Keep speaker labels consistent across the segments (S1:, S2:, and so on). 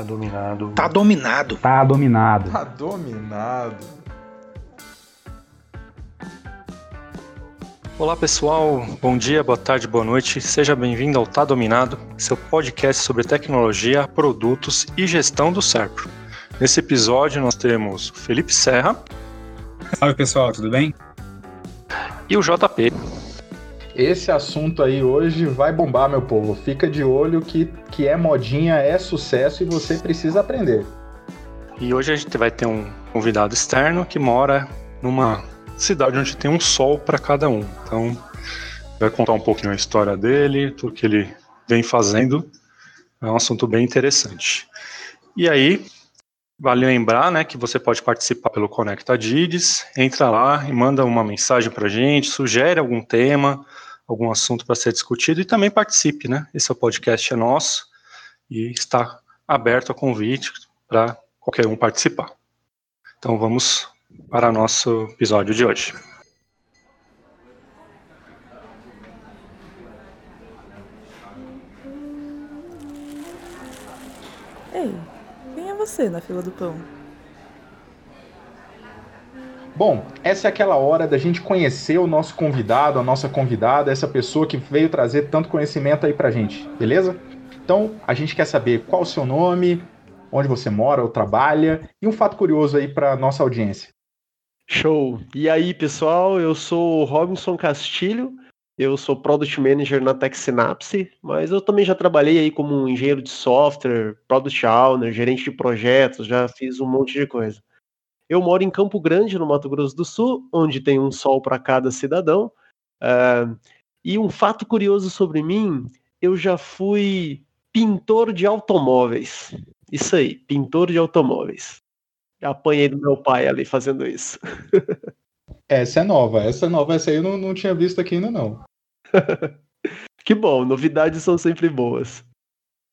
S1: Tá dominado.
S2: Tá dominado.
S3: Tá dominado.
S4: Tá dominado.
S1: Olá pessoal, bom dia, boa tarde, boa noite. Seja bem-vindo ao Tá Dominado, seu podcast sobre tecnologia, produtos e gestão do Serpro. Nesse episódio nós temos o Felipe Serra.
S5: Salve pessoal, tudo bem?
S1: E o JP.
S4: Esse assunto aí hoje vai bombar, meu povo. Fica de olho que, que é modinha, é sucesso e você precisa aprender.
S1: E hoje a gente vai ter um convidado externo que mora numa cidade onde tem um sol para cada um. Então, vai contar um pouquinho a história dele, tudo que ele vem fazendo. É um assunto bem interessante. E aí, vale lembrar né, que você pode participar pelo Conecta Dides, entra lá e manda uma mensagem para a gente, sugere algum tema, algum assunto para ser discutido e também participe, né? Esse é podcast é nosso e está aberto a convite para qualquer um participar. Então vamos para nosso episódio de hoje.
S6: Ei, quem é você na fila do pão?
S4: Bom, essa é aquela hora da gente conhecer o nosso convidado, a nossa convidada, essa pessoa que veio trazer tanto conhecimento aí pra gente, beleza? Então, a gente quer saber qual o seu nome, onde você mora ou trabalha e um fato curioso aí para nossa audiência.
S7: Show! E aí, pessoal, eu sou Robinson Castilho, eu sou Product Manager na Tech Synapse, mas eu também já trabalhei aí como engenheiro de software, Product Owner, gerente de projetos, já fiz um monte de coisa. Eu moro em Campo Grande, no Mato Grosso do Sul, onde tem um sol para cada cidadão. Uh, e um fato curioso sobre mim, eu já fui pintor de automóveis. Isso aí, pintor de automóveis. Apanhei do meu pai ali fazendo isso.
S4: essa é nova, essa é nova, essa aí eu não, não tinha visto aqui ainda não.
S7: que bom, novidades são sempre boas.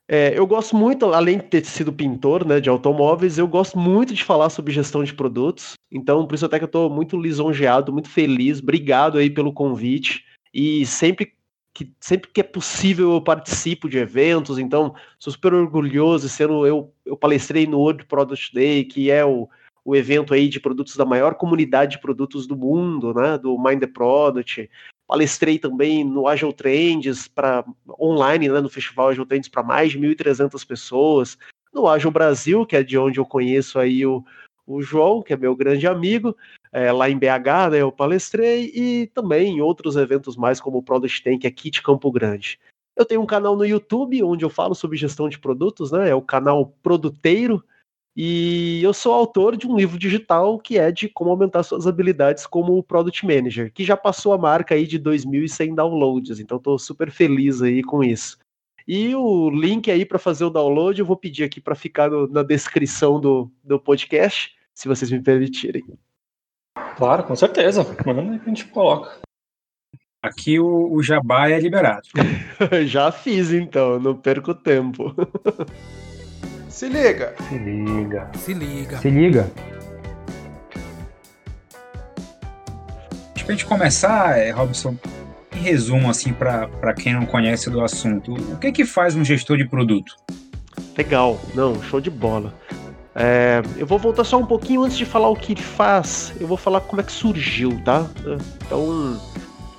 S7: É, eu gosto muito, além de ter sido pintor né, de automóveis, eu gosto muito de falar sobre gestão de produtos. Então, por isso até que eu estou muito lisonjeado, muito feliz. Obrigado aí pelo convite. E sempre que, sempre que é possível eu participo de eventos. Então, sou super orgulhoso. Sendo eu, eu palestrei no World Product Day, que é o, o evento aí de produtos da maior comunidade de produtos do mundo, né, do Mind the Product. Palestrei também no Agile Trends para online, né, no festival Agile Trends para mais de 1.300 pessoas. No Agile Brasil, que é de onde eu conheço aí o, o João, que é meu grande amigo, é, lá em BH, né, eu palestrei, e também em outros eventos mais, como o Product Tank aqui de Campo Grande. Eu tenho um canal no YouTube onde eu falo sobre gestão de produtos, né? É o canal Produteiro, e eu sou autor de um livro digital que é de como aumentar suas habilidades como Product Manager, que já passou a marca aí de 2.100 downloads, então estou super feliz aí com isso. E o link aí para fazer o download eu vou pedir aqui para ficar no, na descrição do, do podcast, se vocês me permitirem.
S1: Claro, com certeza. Manda que a gente coloca.
S5: Aqui o, o jabá é liberado.
S7: já fiz então, não perco tempo.
S4: Se liga.
S1: Se liga.
S2: Se liga.
S3: Se liga.
S5: Acho que a gente começar, é, Robson, em resumo, assim, para quem não conhece do assunto, o que que faz um gestor de produto?
S7: Legal, não, show de bola. É, eu vou voltar só um pouquinho antes de falar o que ele faz, eu vou falar como é que surgiu, tá? Então,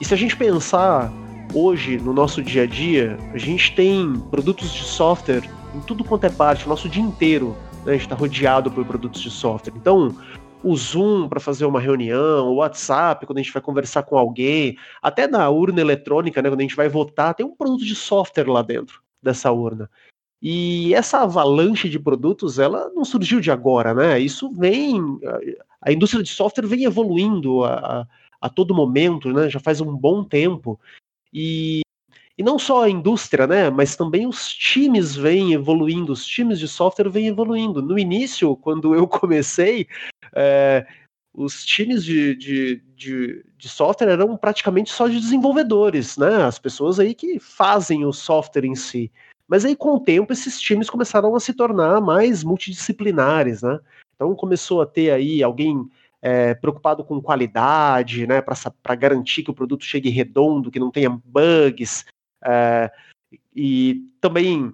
S7: e se a gente pensar hoje no nosso dia a dia, a gente tem produtos de software em tudo quanto é parte, o nosso dia inteiro, né, a gente está rodeado por produtos de software. Então, o Zoom para fazer uma reunião, o WhatsApp quando a gente vai conversar com alguém, até na urna eletrônica, né, quando a gente vai votar, tem um produto de software lá dentro dessa urna. E essa avalanche de produtos, ela não surgiu de agora, né? Isso vem, a indústria de software vem evoluindo a, a todo momento, né? Já faz um bom tempo. E e não só a indústria, né, mas também os times vêm evoluindo, os times de software vêm evoluindo. No início, quando eu comecei, é, os times de, de, de, de, software eram praticamente só de desenvolvedores, né, as pessoas aí que fazem o software em si. Mas aí, com o tempo, esses times começaram a se tornar mais multidisciplinares, né? Então começou a ter aí alguém é, preocupado com qualidade, né, para garantir que o produto chegue redondo, que não tenha bugs, é, e também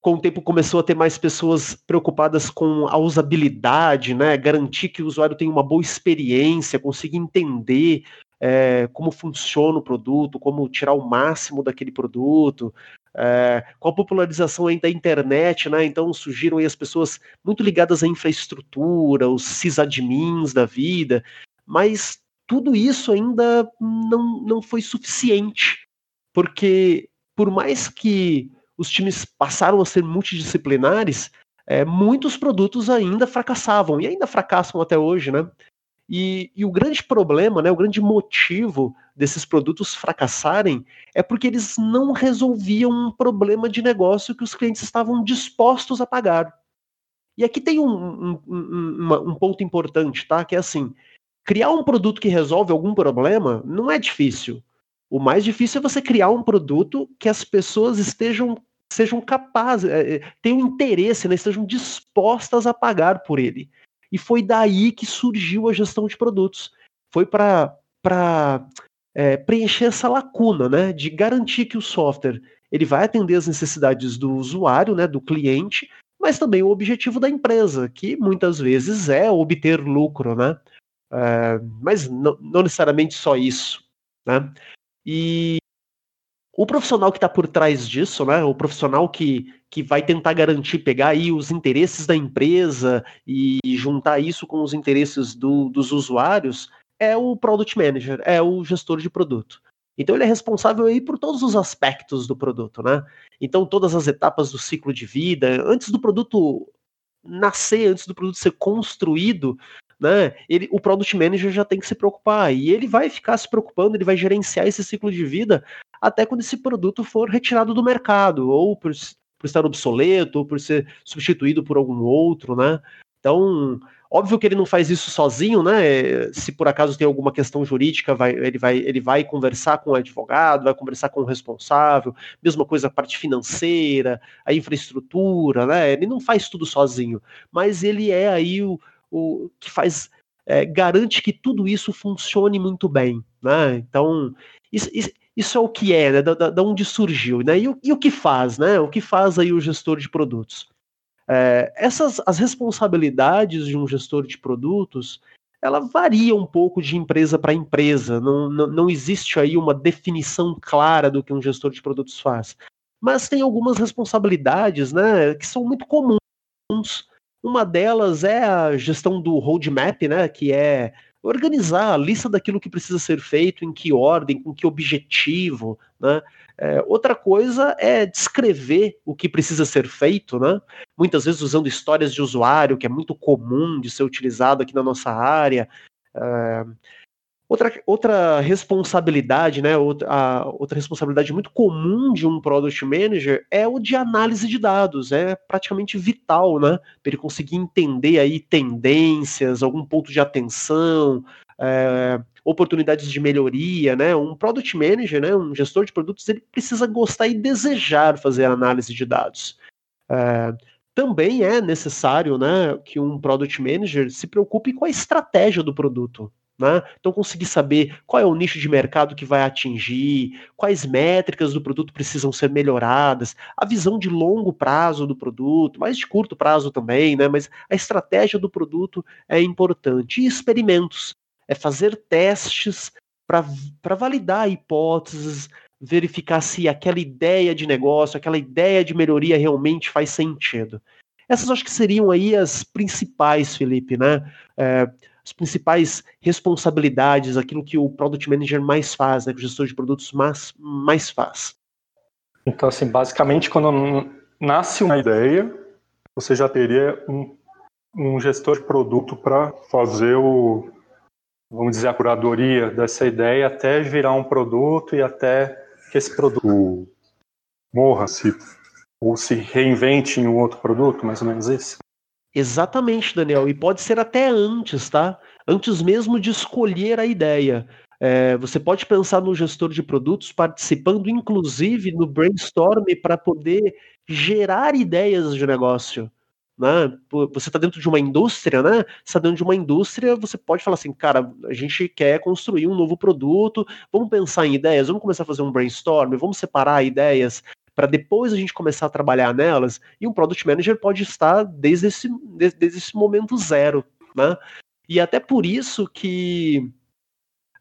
S7: com o tempo começou a ter mais pessoas preocupadas com a usabilidade, né? Garantir que o usuário tenha uma boa experiência, consiga entender é, como funciona o produto, como tirar o máximo daquele produto. É, com a popularização da internet, né? Então surgiram as pessoas muito ligadas à infraestrutura, os sysadmins da vida, mas tudo isso ainda não, não foi suficiente, porque por mais que os times passaram a ser multidisciplinares, é, muitos produtos ainda fracassavam, e ainda fracassam até hoje, né? E, e, o grande problema, né, o grande motivo desses produtos fracassarem é porque eles não resolviam um problema de negócio que os clientes estavam dispostos a pagar. E aqui tem um, um, um, um ponto importante, tá? Que é assim: criar um produto que resolve algum problema não é difícil. O mais difícil é você criar um produto que as pessoas estejam sejam capazes, é, tenham interesse, né, estejam dispostas a pagar por ele. E foi daí que surgiu a gestão de produtos. Foi para é, preencher essa lacuna, né, de garantir que o software ele vai atender as necessidades do usuário, né, do cliente, mas também o objetivo da empresa, que muitas vezes é obter lucro, né? É, mas não, não necessariamente só isso, né? E o profissional que está por trás disso, né, o profissional que, que vai tentar garantir, pegar aí os interesses da empresa e juntar isso com os interesses do, dos usuários, é o Product Manager, é o gestor de produto. Então ele é responsável aí por todos os aspectos do produto, né? Então todas as etapas do ciclo de vida, antes do produto nascer, antes do produto ser construído, né? Ele, o product manager já tem que se preocupar e ele vai ficar se preocupando, ele vai gerenciar esse ciclo de vida até quando esse produto for retirado do mercado ou por, por estar obsoleto ou por ser substituído por algum outro, né? Então, óbvio que ele não faz isso sozinho, né? Se por acaso tem alguma questão jurídica, vai, ele, vai, ele vai conversar com o advogado, vai conversar com o responsável, mesma coisa a parte financeira, a infraestrutura, né? Ele não faz tudo sozinho, mas ele é aí o, o que faz é, garante que tudo isso funcione muito bem, né? Então isso, isso, isso é o que é, né? Da, da, da onde surgiu, né? E o, e o, que faz, né? O que faz aí o gestor de produtos? É, essas as responsabilidades de um gestor de produtos ela varia um pouco de empresa para empresa. Não, não, não existe aí uma definição clara do que um gestor de produtos faz. Mas tem algumas responsabilidades, né? Que são muito comuns uma delas é a gestão do roadmap, né, que é organizar a lista daquilo que precisa ser feito, em que ordem, com que objetivo, né? É, outra coisa é descrever o que precisa ser feito, né? Muitas vezes usando histórias de usuário, que é muito comum de ser utilizado aqui na nossa área. É, Outra, outra responsabilidade, né, outra, a, outra responsabilidade muito comum de um product manager é o de análise de dados, é praticamente vital, né, para ele conseguir entender aí tendências, algum ponto de atenção, é, oportunidades de melhoria, né, um product manager, né, um gestor de produtos, ele precisa gostar e desejar fazer análise de dados. É, também é necessário, né, que um product manager se preocupe com a estratégia do produto, né? Então, conseguir saber qual é o nicho de mercado que vai atingir, quais métricas do produto precisam ser melhoradas, a visão de longo prazo do produto, mais de curto prazo também, né? mas a estratégia do produto é importante. E experimentos, é fazer testes para validar hipóteses, verificar se aquela ideia de negócio, aquela ideia de melhoria realmente faz sentido. Essas acho que seriam aí as principais, Felipe, né? É, as principais responsabilidades, aquilo que o Product Manager mais faz, né, que o gestor de produtos mais, mais faz.
S1: Então, assim, basicamente, quando nasce uma ideia, você já teria um, um gestor de produto para fazer o, vamos dizer, a curadoria dessa ideia até virar um produto e até que esse produto morra, se, ou se reinvente em um outro produto, mais ou menos isso.
S7: Exatamente, Daniel. E pode ser até antes, tá? Antes mesmo de escolher a ideia. É, você pode pensar no gestor de produtos participando, inclusive, no brainstorm para poder gerar ideias de negócio. Né? Você está dentro de uma indústria, né? Você está dentro de uma indústria, você pode falar assim, cara, a gente quer construir um novo produto, vamos pensar em ideias, vamos começar a fazer um brainstorm, vamos separar ideias para depois a gente começar a trabalhar nelas. E um Product Manager pode estar desde esse, desde, desde esse momento zero, né? E até por isso que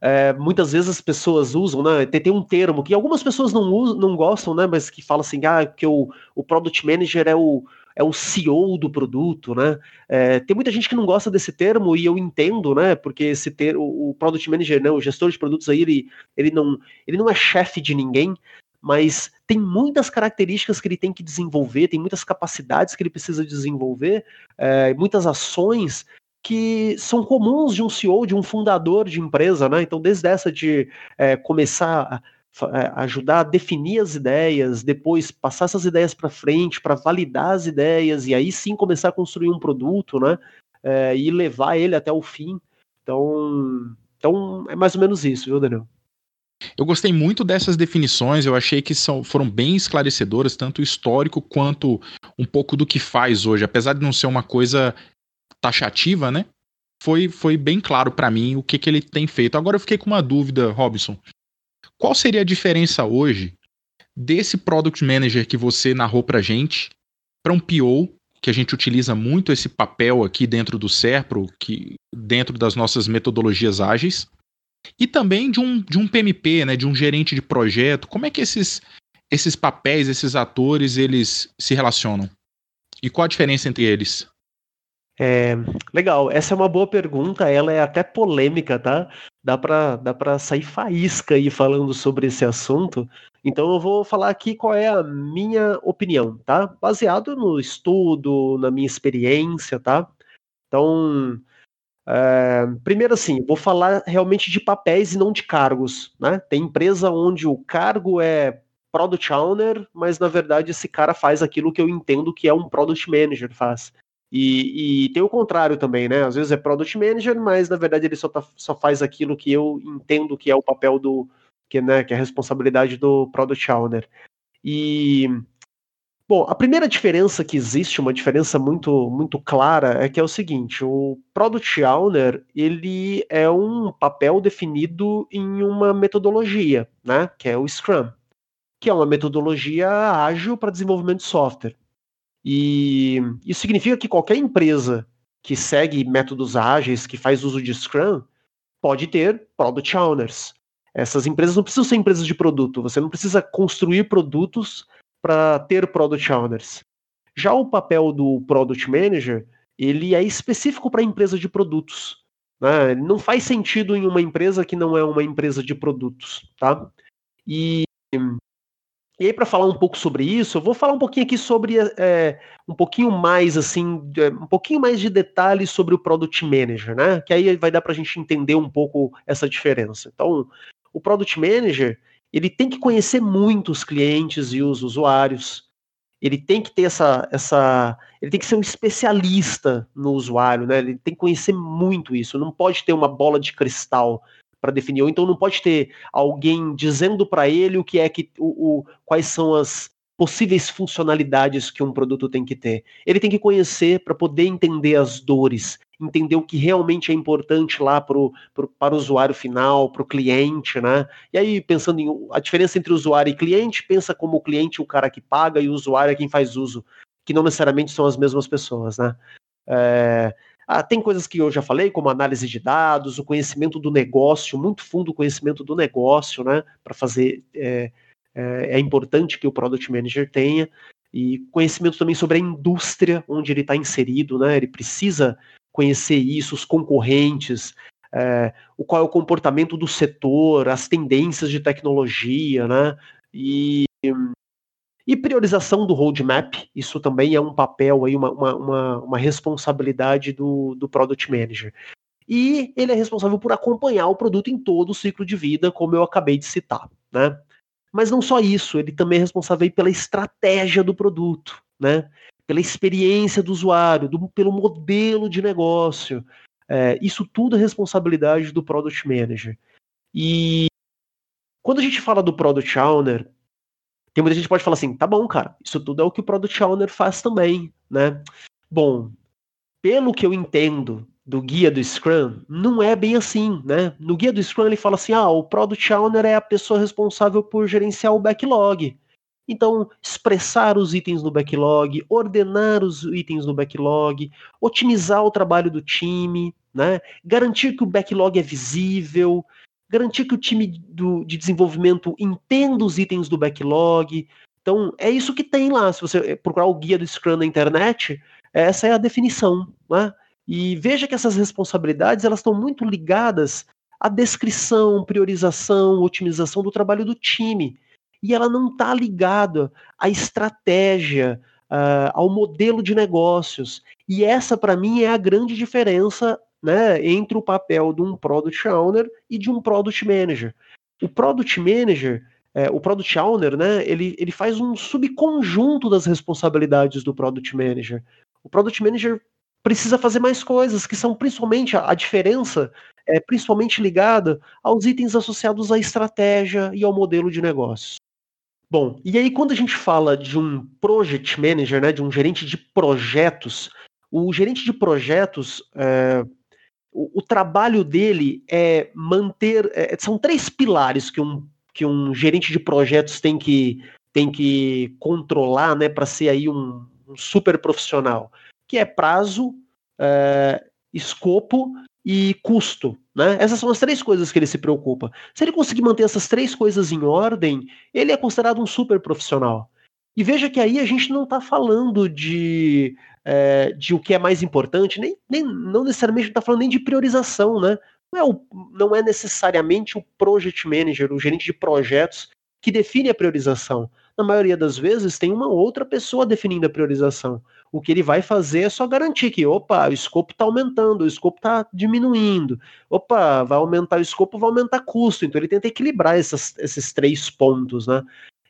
S7: é, muitas vezes as pessoas usam, né? Tem, tem, um termo que algumas pessoas não usam, não gostam, né? Mas que fala assim, ah, que o, o Product Manager é o, é o CEO do produto, né? É, tem muita gente que não gosta desse termo e eu entendo, né? Porque esse ter, o, o Product Manager, né? O gestor de produtos aí, ele, ele, não, ele não é chefe de ninguém, mas tem muitas características que ele tem que desenvolver, tem muitas capacidades que ele precisa desenvolver, é, muitas ações que são comuns de um CEO, de um fundador de empresa, né? Então, desde essa de é, começar a é, ajudar a definir as ideias, depois passar essas ideias para frente, para validar as ideias, e aí sim começar a construir um produto, né? É, e levar ele até o fim. Então, então, é mais ou menos isso, viu, Daniel?
S2: Eu gostei muito dessas definições, eu achei que são, foram bem esclarecedoras, tanto histórico quanto um pouco do que faz hoje, apesar de não ser uma coisa taxativa, né? Foi, foi bem claro para mim o que, que ele tem feito. Agora eu fiquei com uma dúvida, Robson. Qual seria a diferença hoje desse product manager que você narrou pra gente para um PO, que a gente utiliza muito esse papel aqui dentro do Serpro, que dentro das nossas metodologias ágeis, e também de um, de um PMP, né, de um gerente de projeto. Como é que esses esses papéis, esses atores, eles se relacionam? E qual a diferença entre eles?
S7: É, legal, essa é uma boa pergunta, ela é até polêmica, tá? Dá para dá pra sair faísca aí falando sobre esse assunto. Então eu vou falar aqui qual é a minha opinião, tá? Baseado no estudo, na minha experiência, tá? Então, primeiro assim, vou falar realmente de papéis e não de cargos, né? Tem empresa onde o cargo é Product Owner, mas na verdade esse cara faz aquilo que eu entendo que é um Product Manager faz. E, e, tem o contrário também, né? Às vezes é product manager, mas na verdade ele só, tá, só faz aquilo que eu entendo que é o papel do. que, né, que é a responsabilidade do product owner. E. Bom, a primeira diferença que existe, uma diferença muito, muito clara, é que é o seguinte: o product owner ele é um papel definido em uma metodologia, né? Que é o Scrum, que é uma metodologia ágil para desenvolvimento de software. E isso significa que qualquer empresa que segue métodos ágeis, que faz uso de Scrum, pode ter product owners. Essas empresas não precisam ser empresas de produto, você não precisa construir produtos para ter product owners. Já o papel do product manager, ele é específico para empresa de produtos. Né? Não faz sentido em uma empresa que não é uma empresa de produtos, tá? E e aí, para falar um pouco sobre isso, eu vou falar um pouquinho aqui sobre é, um pouquinho mais assim, um pouquinho mais de detalhes sobre o Product Manager, né? Que aí vai dar para a gente entender um pouco essa diferença. Então, o Product Manager ele tem que conhecer muito os clientes e os usuários. Ele tem que ter essa, essa, ele tem que ser um especialista no usuário, né? Ele tem que conhecer muito isso. Não pode ter uma bola de cristal para definir. Ou então não pode ter alguém dizendo para ele o que é que o, o, quais são as possíveis funcionalidades que um produto tem que ter. Ele tem que conhecer para poder entender as dores, entender o que realmente é importante lá pro, pro, para o usuário final, para o cliente, né? E aí, pensando em a diferença entre usuário e cliente, pensa como o cliente o cara que paga e o usuário é quem faz uso, que não necessariamente são as mesmas pessoas, né? É, ah, tem coisas que eu já falei, como análise de dados, o conhecimento do negócio, muito fundo o conhecimento do negócio, né? Para fazer. É, é, é, importante que o Product Manager tenha. E conhecimento também sobre a indústria onde ele está inserido, né? Ele precisa conhecer isso, os concorrentes, é, o qual é o comportamento do setor, as tendências de tecnologia, né? E e priorização do roadmap, isso também é um papel, aí, uma, uma, uma responsabilidade do, do Product Manager. E ele é responsável por acompanhar o produto em todo o ciclo de vida, como eu acabei de citar. Né? Mas não só isso, ele também é responsável pela estratégia do produto, né? Pela experiência do usuário, do, pelo modelo de negócio. É, isso tudo é responsabilidade do Product Manager. E quando a gente fala do Product Owner, tem muita gente que pode falar assim, tá bom, cara, isso tudo é o que o Product Owner faz também, né? Bom, pelo que eu entendo do guia do Scrum, não é bem assim, né? No guia do Scrum ele fala assim, ah, o Product Owner é a pessoa responsável por gerenciar o backlog. Então, expressar os itens no backlog, ordenar os itens no backlog, otimizar o trabalho do time, né? garantir que o backlog é visível, garantir que o time do, de desenvolvimento entenda os itens do backlog. Então, é isso que tem lá. Se você procurar o guia do Scrum na internet, essa é a definição. Né? E veja que essas responsabilidades elas estão muito ligadas à descrição, priorização, otimização do trabalho do time e ela não está ligada à estratégia, uh, ao modelo de negócios. E essa, para mim, é a grande diferença né, entre o papel de um Product Owner e de um Product Manager. O Product Manager, é, o Product Owner, né, ele, ele faz um subconjunto das responsabilidades do Product Manager. O Product Manager precisa fazer mais coisas, que são principalmente a, a diferença é principalmente ligada aos itens associados à estratégia e ao modelo de negócios. Bom, e aí quando a gente fala de um project manager, né, de um gerente de projetos, o gerente de projetos, é, o, o, trabalho dele é manter, é, são três pilares que um, que um gerente de projetos tem que, tem que controlar, né, para ser aí um, um, super profissional, que é prazo, é, escopo e custo. Né? Essas são as três coisas que ele se preocupa. Se ele conseguir manter essas três coisas em ordem, ele é considerado um super profissional. E veja que aí a gente não está falando de, é, de o que é mais importante, nem, nem não necessariamente está falando nem de priorização, né? Não é, o, não é necessariamente o project manager, o gerente de projetos, que define a priorização. Na maioria das vezes tem uma outra pessoa definindo a priorização. O que ele vai fazer é só garantir que, opa, o escopo está aumentando, o escopo está diminuindo. Opa, vai aumentar o escopo, vai aumentar custo. Então ele tenta equilibrar essas, esses três pontos, né?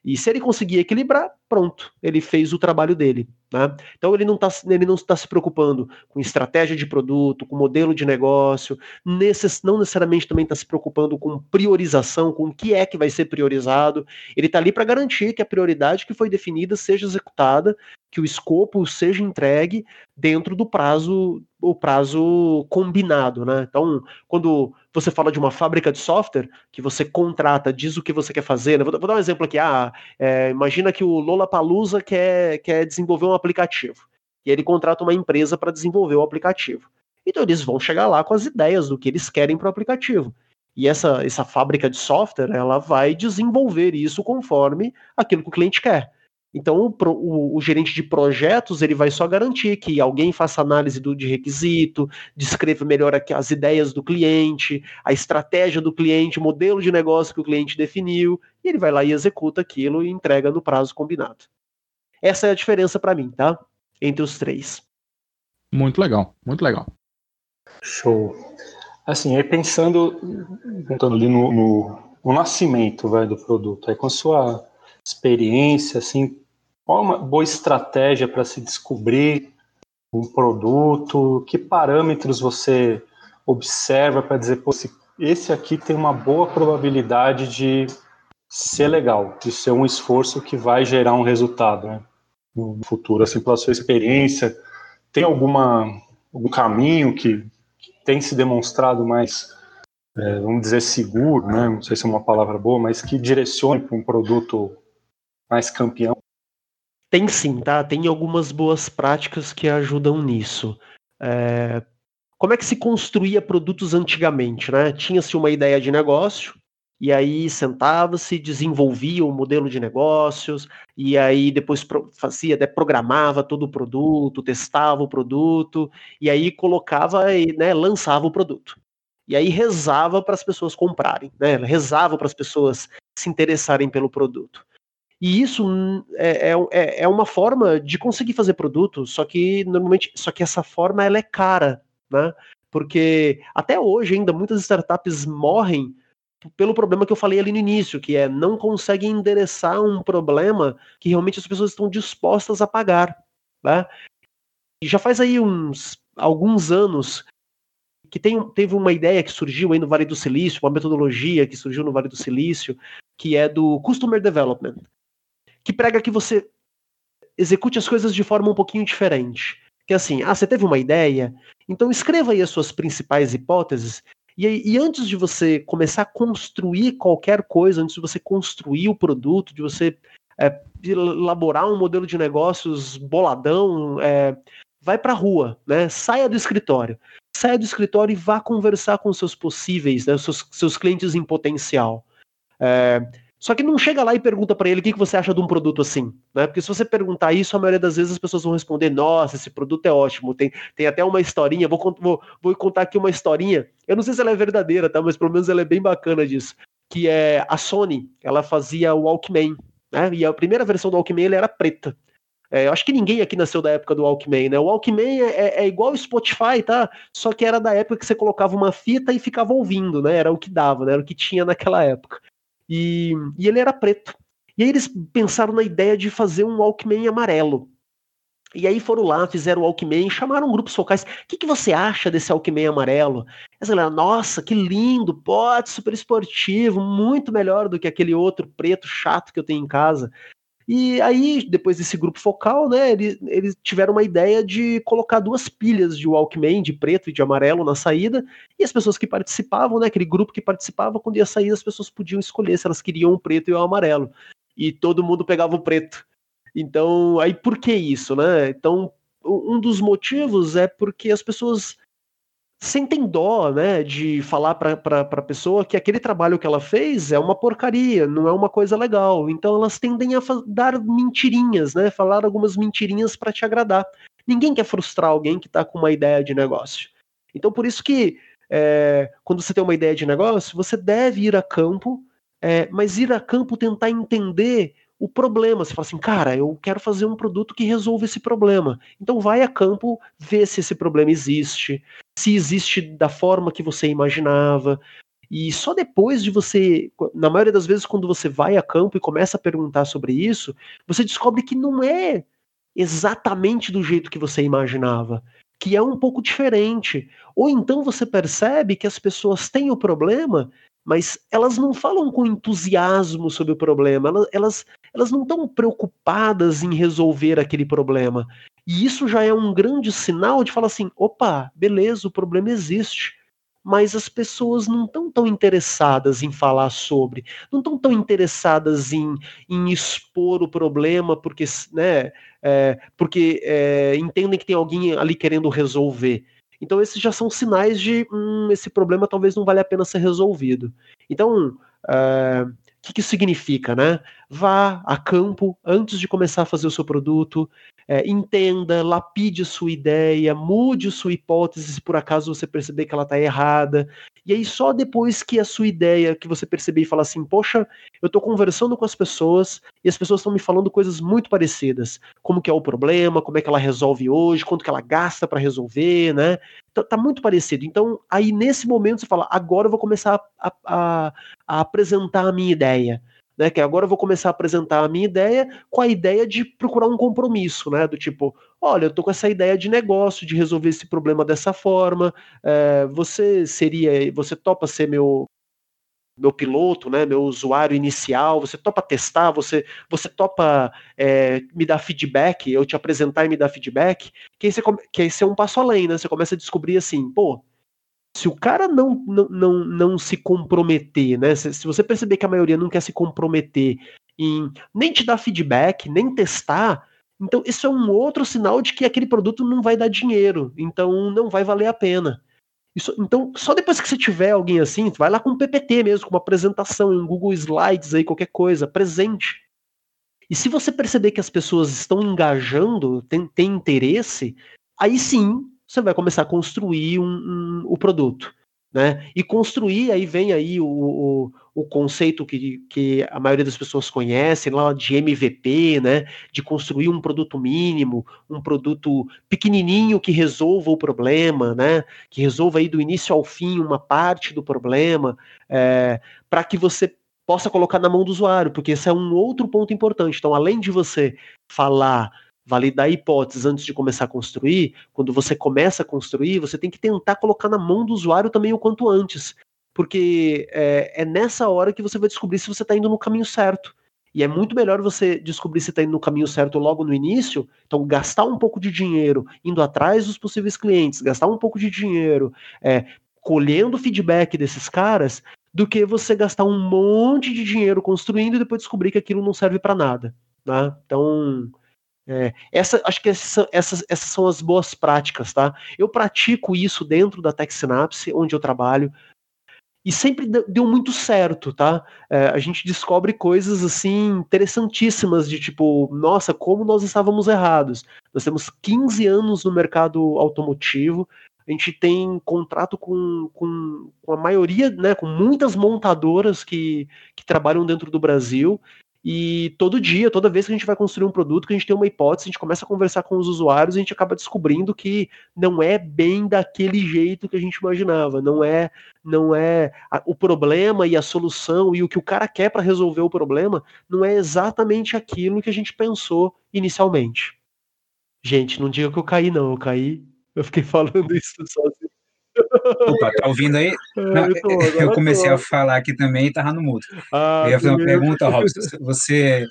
S7: E se ele conseguir equilibrar, pronto, ele fez o trabalho dele. Né? Então ele não está está se preocupando com estratégia de produto, com modelo de negócio, necess, não necessariamente também está se preocupando com priorização, com o que é que vai ser priorizado. Ele está ali para garantir que a prioridade que foi definida seja executada que o escopo seja entregue dentro do prazo o prazo combinado, né? Então, quando você fala de uma fábrica de software que você contrata, diz o que você quer fazer, né? vou, vou, dar um exemplo aqui. Ah, é, imagina que o Lola Palusa quer, quer desenvolver um aplicativo e ele contrata uma empresa para desenvolver o aplicativo. Então eles vão chegar lá com as ideias do que eles querem para o aplicativo. E essa, essa fábrica de software, ela vai desenvolver isso conforme aquilo que o cliente quer. Então, o, o, o, gerente de projetos ele vai só garantir que alguém faça análise do, de requisito, descreva melhor as ideias do cliente, a estratégia do cliente, o modelo de negócio que o cliente definiu, e ele vai lá e executa aquilo e entrega no prazo combinado. Essa é a diferença para mim, tá? Entre os três.
S2: Muito legal, muito legal.
S1: Show. Assim, aí pensando, contando ali no, no, no nascimento vai, do produto, aí com a sua experiência, assim, qual uma boa estratégia para se descobrir um produto? Que parâmetros você observa para dizer, pô, esse aqui tem uma boa probabilidade de ser legal, de ser um esforço que vai gerar um resultado né, no futuro, assim, pela sua experiência, tem alguma algum caminho que, que tem se demonstrado mais, é, vamos dizer, seguro, né, não sei se é uma palavra boa, mas que direcione para um produto mais campeão
S7: tem sim, tá? Tem algumas boas práticas que ajudam nisso. É... Como é que se construía produtos antigamente, né? Tinha-se uma ideia de negócio, e aí sentava-se, desenvolvia o um modelo de negócios, e aí depois fazia, até programava todo o produto, testava o produto, e aí colocava e né, lançava o produto. E aí rezava para as pessoas comprarem, né? Rezava para as pessoas se interessarem pelo produto. E isso é, é, é, é uma forma de conseguir fazer produto, só que normalmente, só que essa forma ela é cara, né? Porque até hoje ainda muitas startups morrem pelo problema que eu falei ali no início, que é não conseguem endereçar um problema que realmente as pessoas estão dispostas a pagar, né? E já faz aí uns alguns anos que tem, teve uma ideia que surgiu aí no Vale do Silício, uma metodologia que surgiu no Vale do Silício, que é do Customer Development que prega que você execute as coisas de forma um pouquinho diferente. Que é assim, ah, você teve uma ideia? Então escreva aí as suas principais hipóteses e, e, antes de você começar a construir qualquer coisa, antes de você construir o produto, de você é, elaborar um modelo de negócios boladão, é, vai para a rua, né? Saia do escritório. Saia do escritório e vá conversar com seus possíveis, né, seus, seus clientes em potencial. É, só que não chega lá e pergunta para ele o que, que você acha de um produto assim, né? Porque se você perguntar isso, a maioria das vezes as pessoas vão responder: Nossa, esse produto é ótimo. Tem, tem até uma historinha. Vou, vou, vou contar aqui uma historinha. Eu não sei se ela é verdadeira, tá? Mas pelo menos ela é bem bacana disso. Que é a Sony. Ela fazia o Walkman, né? E a primeira versão do Walkman era preta. É, eu acho que ninguém aqui nasceu da época do Walkman, né? O Walkman é, é, é igual o Spotify, tá? Só que era da época que você colocava uma fita e ficava ouvindo, né? Era o que dava, né? Era o que tinha naquela época. E, e ele era preto. E aí eles pensaram na ideia de fazer um Walkman amarelo. E aí foram lá, fizeram o Walkman, chamaram grupos focais. O que, que você acha desse Walkman amarelo? Eles falaram, nossa, que lindo, pode, super esportivo, muito melhor do que aquele outro preto chato que eu tenho em casa. E aí, depois desse grupo focal, né, eles, tiveram uma ideia de colocar duas pilhas de Walkman, de preto e de amarelo, na saída, e as pessoas que participavam, né, aquele grupo que participava, quando ia sair, as pessoas podiam escolher se elas queriam o preto e o amarelo. E todo mundo pegava o preto. Então, aí por que isso, né? Então, um dos motivos é porque as pessoas sentem dó, né, de falar para a pessoa que aquele trabalho que ela fez é uma porcaria, não é uma coisa legal. Então elas tendem a dar mentirinhas, né, falar algumas mentirinhas para te agradar. Ninguém quer frustrar alguém que está com uma ideia de negócio. Então por isso que é, quando você tem uma ideia de negócio, você deve ir a campo, é, mas ir a campo tentar entender o problema. Você fala assim, cara, eu quero fazer um produto que resolva esse problema. Então vai a campo, vê se esse problema existe, se existe da forma que você imaginava. E só depois de você, na maioria das vezes, quando você vai a campo e começa a perguntar sobre isso, você descobre que não é exatamente do jeito que você imaginava, que é um pouco diferente. Ou então você percebe que as pessoas têm o problema, mas elas não falam com entusiasmo sobre o problema, elas, elas, elas não estão preocupadas em resolver aquele problema. E isso já é um grande sinal de falar assim: opa, beleza, o problema existe. Mas as pessoas não estão tão interessadas em falar sobre, não estão tão interessadas em, em expor o problema, porque, né, é, porque é, entendem que tem alguém ali querendo resolver. Então, esses já são sinais de hum, esse problema talvez não vale a pena ser resolvido. Então, é, que, que isso significa, né? Vá a campo antes de começar a fazer o seu produto, é, entenda, lapide sua ideia, mude sua hipótese se por acaso você perceber que ela está errada. E aí, só depois que a sua ideia, que você perceber e falar assim, poxa, eu estou conversando com as pessoas e as pessoas estão me falando coisas muito parecidas. Como que é o problema, como é que ela resolve hoje, quanto que ela gasta para resolver, né? Tá, tá, muito parecido. Então, aí nesse momento você fala, agora eu vou começar a, a, a apresentar a minha ideia. Né, que agora eu vou começar a apresentar a minha ideia com a ideia de procurar um compromisso, né? Do tipo, olha, eu tô com essa ideia de negócio, de resolver esse problema dessa forma. É, você seria, você topa ser meu meu piloto, né, meu usuário inicial, você topa testar, você, você topa é, me dar feedback, eu te apresentar e me dar feedback, que aí, você, que aí é um passo além, né? Você começa a descobrir assim, pô, se o cara não, não, não, não se comprometer, né? Se, se, você perceber que a maioria não quer se comprometer em nem te dar feedback, nem testar, então isso é um outro sinal de que aquele produto não vai dar dinheiro, então não vai valer a pena. Isso, então, só depois que você tiver alguém assim, vai lá com um PPT mesmo, com uma apresentação, um Google Slides aí, qualquer coisa, presente. E se você perceber que as pessoas estão engajando, tem, tem interesse, aí sim você vai começar a construir um, um, o produto. Né? E construir, aí vem aí o, o, o, conceito que, que a maioria das pessoas conhecem lá de MVP, né? De construir um produto mínimo, um produto pequenininho que resolva o problema, né? Que resolva aí do início ao fim uma parte do problema, é, para que você possa colocar na mão do usuário, porque esse é um outro ponto importante. Então, além de você falar validar hipóteses antes de começar a construir, quando você começa a construir, você tem que tentar colocar na mão do usuário também o quanto antes. Porque é, é nessa hora que você vai descobrir se você está indo no caminho certo. E é muito melhor você descobrir se está indo no caminho certo logo no início. Então, gastar um pouco de dinheiro indo atrás dos possíveis clientes, gastar um pouco de dinheiro é, colhendo feedback desses caras, do que você gastar um monte de dinheiro construindo e depois descobrir que aquilo não serve para nada. Né? Então, é, essa, acho que essas, essas, essas são as boas práticas, tá? Eu pratico isso dentro da TechSynapse, onde eu trabalho, e sempre deu muito certo, tá? É, a gente descobre coisas assim interessantíssimas de tipo, nossa, como nós estávamos errados. Nós temos 15 anos no mercado automotivo, a gente tem contrato com, com, com a maioria, né, com muitas montadoras que, que trabalham dentro do Brasil, e todo dia, toda vez que a gente vai construir um produto, que a gente tem uma hipótese, a gente começa a conversar com os usuários, a gente acaba descobrindo que não é bem daquele jeito que a gente imaginava, não é, não é a, o problema e a solução e o que o cara quer para resolver o problema, não é exatamente aquilo que a gente pensou inicialmente. Gente, não diga que eu caí não, eu caí, eu fiquei falando isso sozinho.
S5: Opa, tá ouvindo aí? É, Não, eu, tô, eu, comecei a falar aqui também e tava no mudo. Ah, eu ia fazer uma pergunta, Robson. Você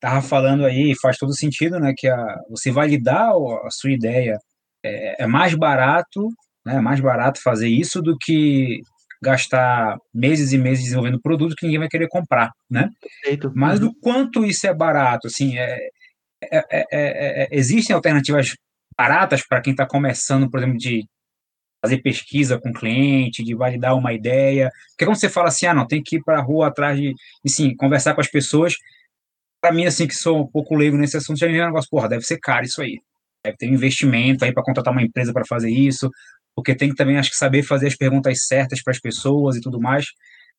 S5: tava falando aí, faz todo sentido, né? Que a, você validar a sua ideia é, é mais barato, né? É mais barato fazer isso do que gastar meses e meses desenvolvendo produto que ninguém vai querer comprar, né? Perfeito. Mas do quanto isso é barato, assim, é, é, é, é existem alternativas baratas para quem está começando, por exemplo, de fazer pesquisa com o cliente, de validar uma ideia. Porque quando você fala assim, ah, não, tem que ir para a rua atrás de, e sim, conversar com as pessoas, para mim, assim, que sou um pouco leigo nesse assunto, já é um negócio, porra, deve ser caro isso aí. Deve ter um investimento aí para contratar uma empresa para fazer isso, porque tem que também, acho que, saber fazer as perguntas certas para as pessoas e tudo mais.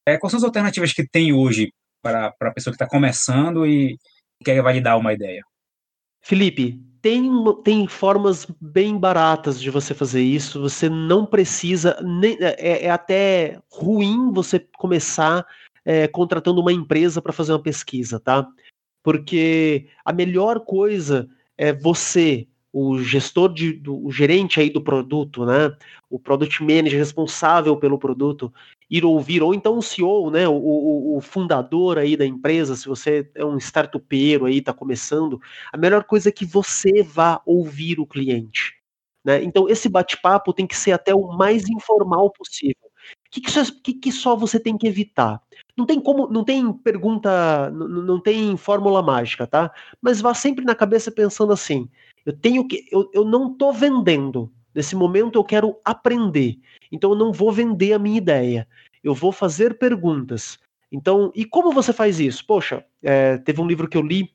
S5: É, quais são as alternativas que tem hoje para a pessoa que está começando e quer validar uma ideia?
S7: Felipe, tem, tem formas bem baratas de você fazer isso. Você não precisa. Nem, é, é até ruim você começar é, contratando uma empresa para fazer uma pesquisa, tá? Porque a melhor coisa é você, o gestor de, do, o gerente aí do produto, né? O product manager responsável pelo produto, ir ouvir, ou então o CEO, né, o, o, o fundador aí da empresa, se você é um startupeiro aí, está começando, a melhor coisa é que você vá ouvir o cliente. Né? Então, esse bate-papo tem que ser até o mais informal possível. O que, que, só, que, que só você tem que evitar? Não tem como, não tem pergunta, não, não tem fórmula mágica, tá? Mas vá sempre na cabeça pensando assim: eu tenho que, eu, eu não estou vendendo. Nesse momento eu quero aprender. Então eu não vou vender a minha ideia. Eu vou fazer perguntas. Então, e como você faz isso? Poxa, é, teve um livro que eu li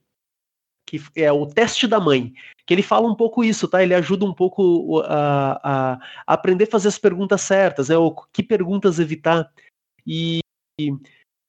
S7: que é o teste da mãe, que ele fala um pouco isso, tá? Ele ajuda um pouco a, a, aprender a fazer as perguntas certas, é o que perguntas evitar. E, e,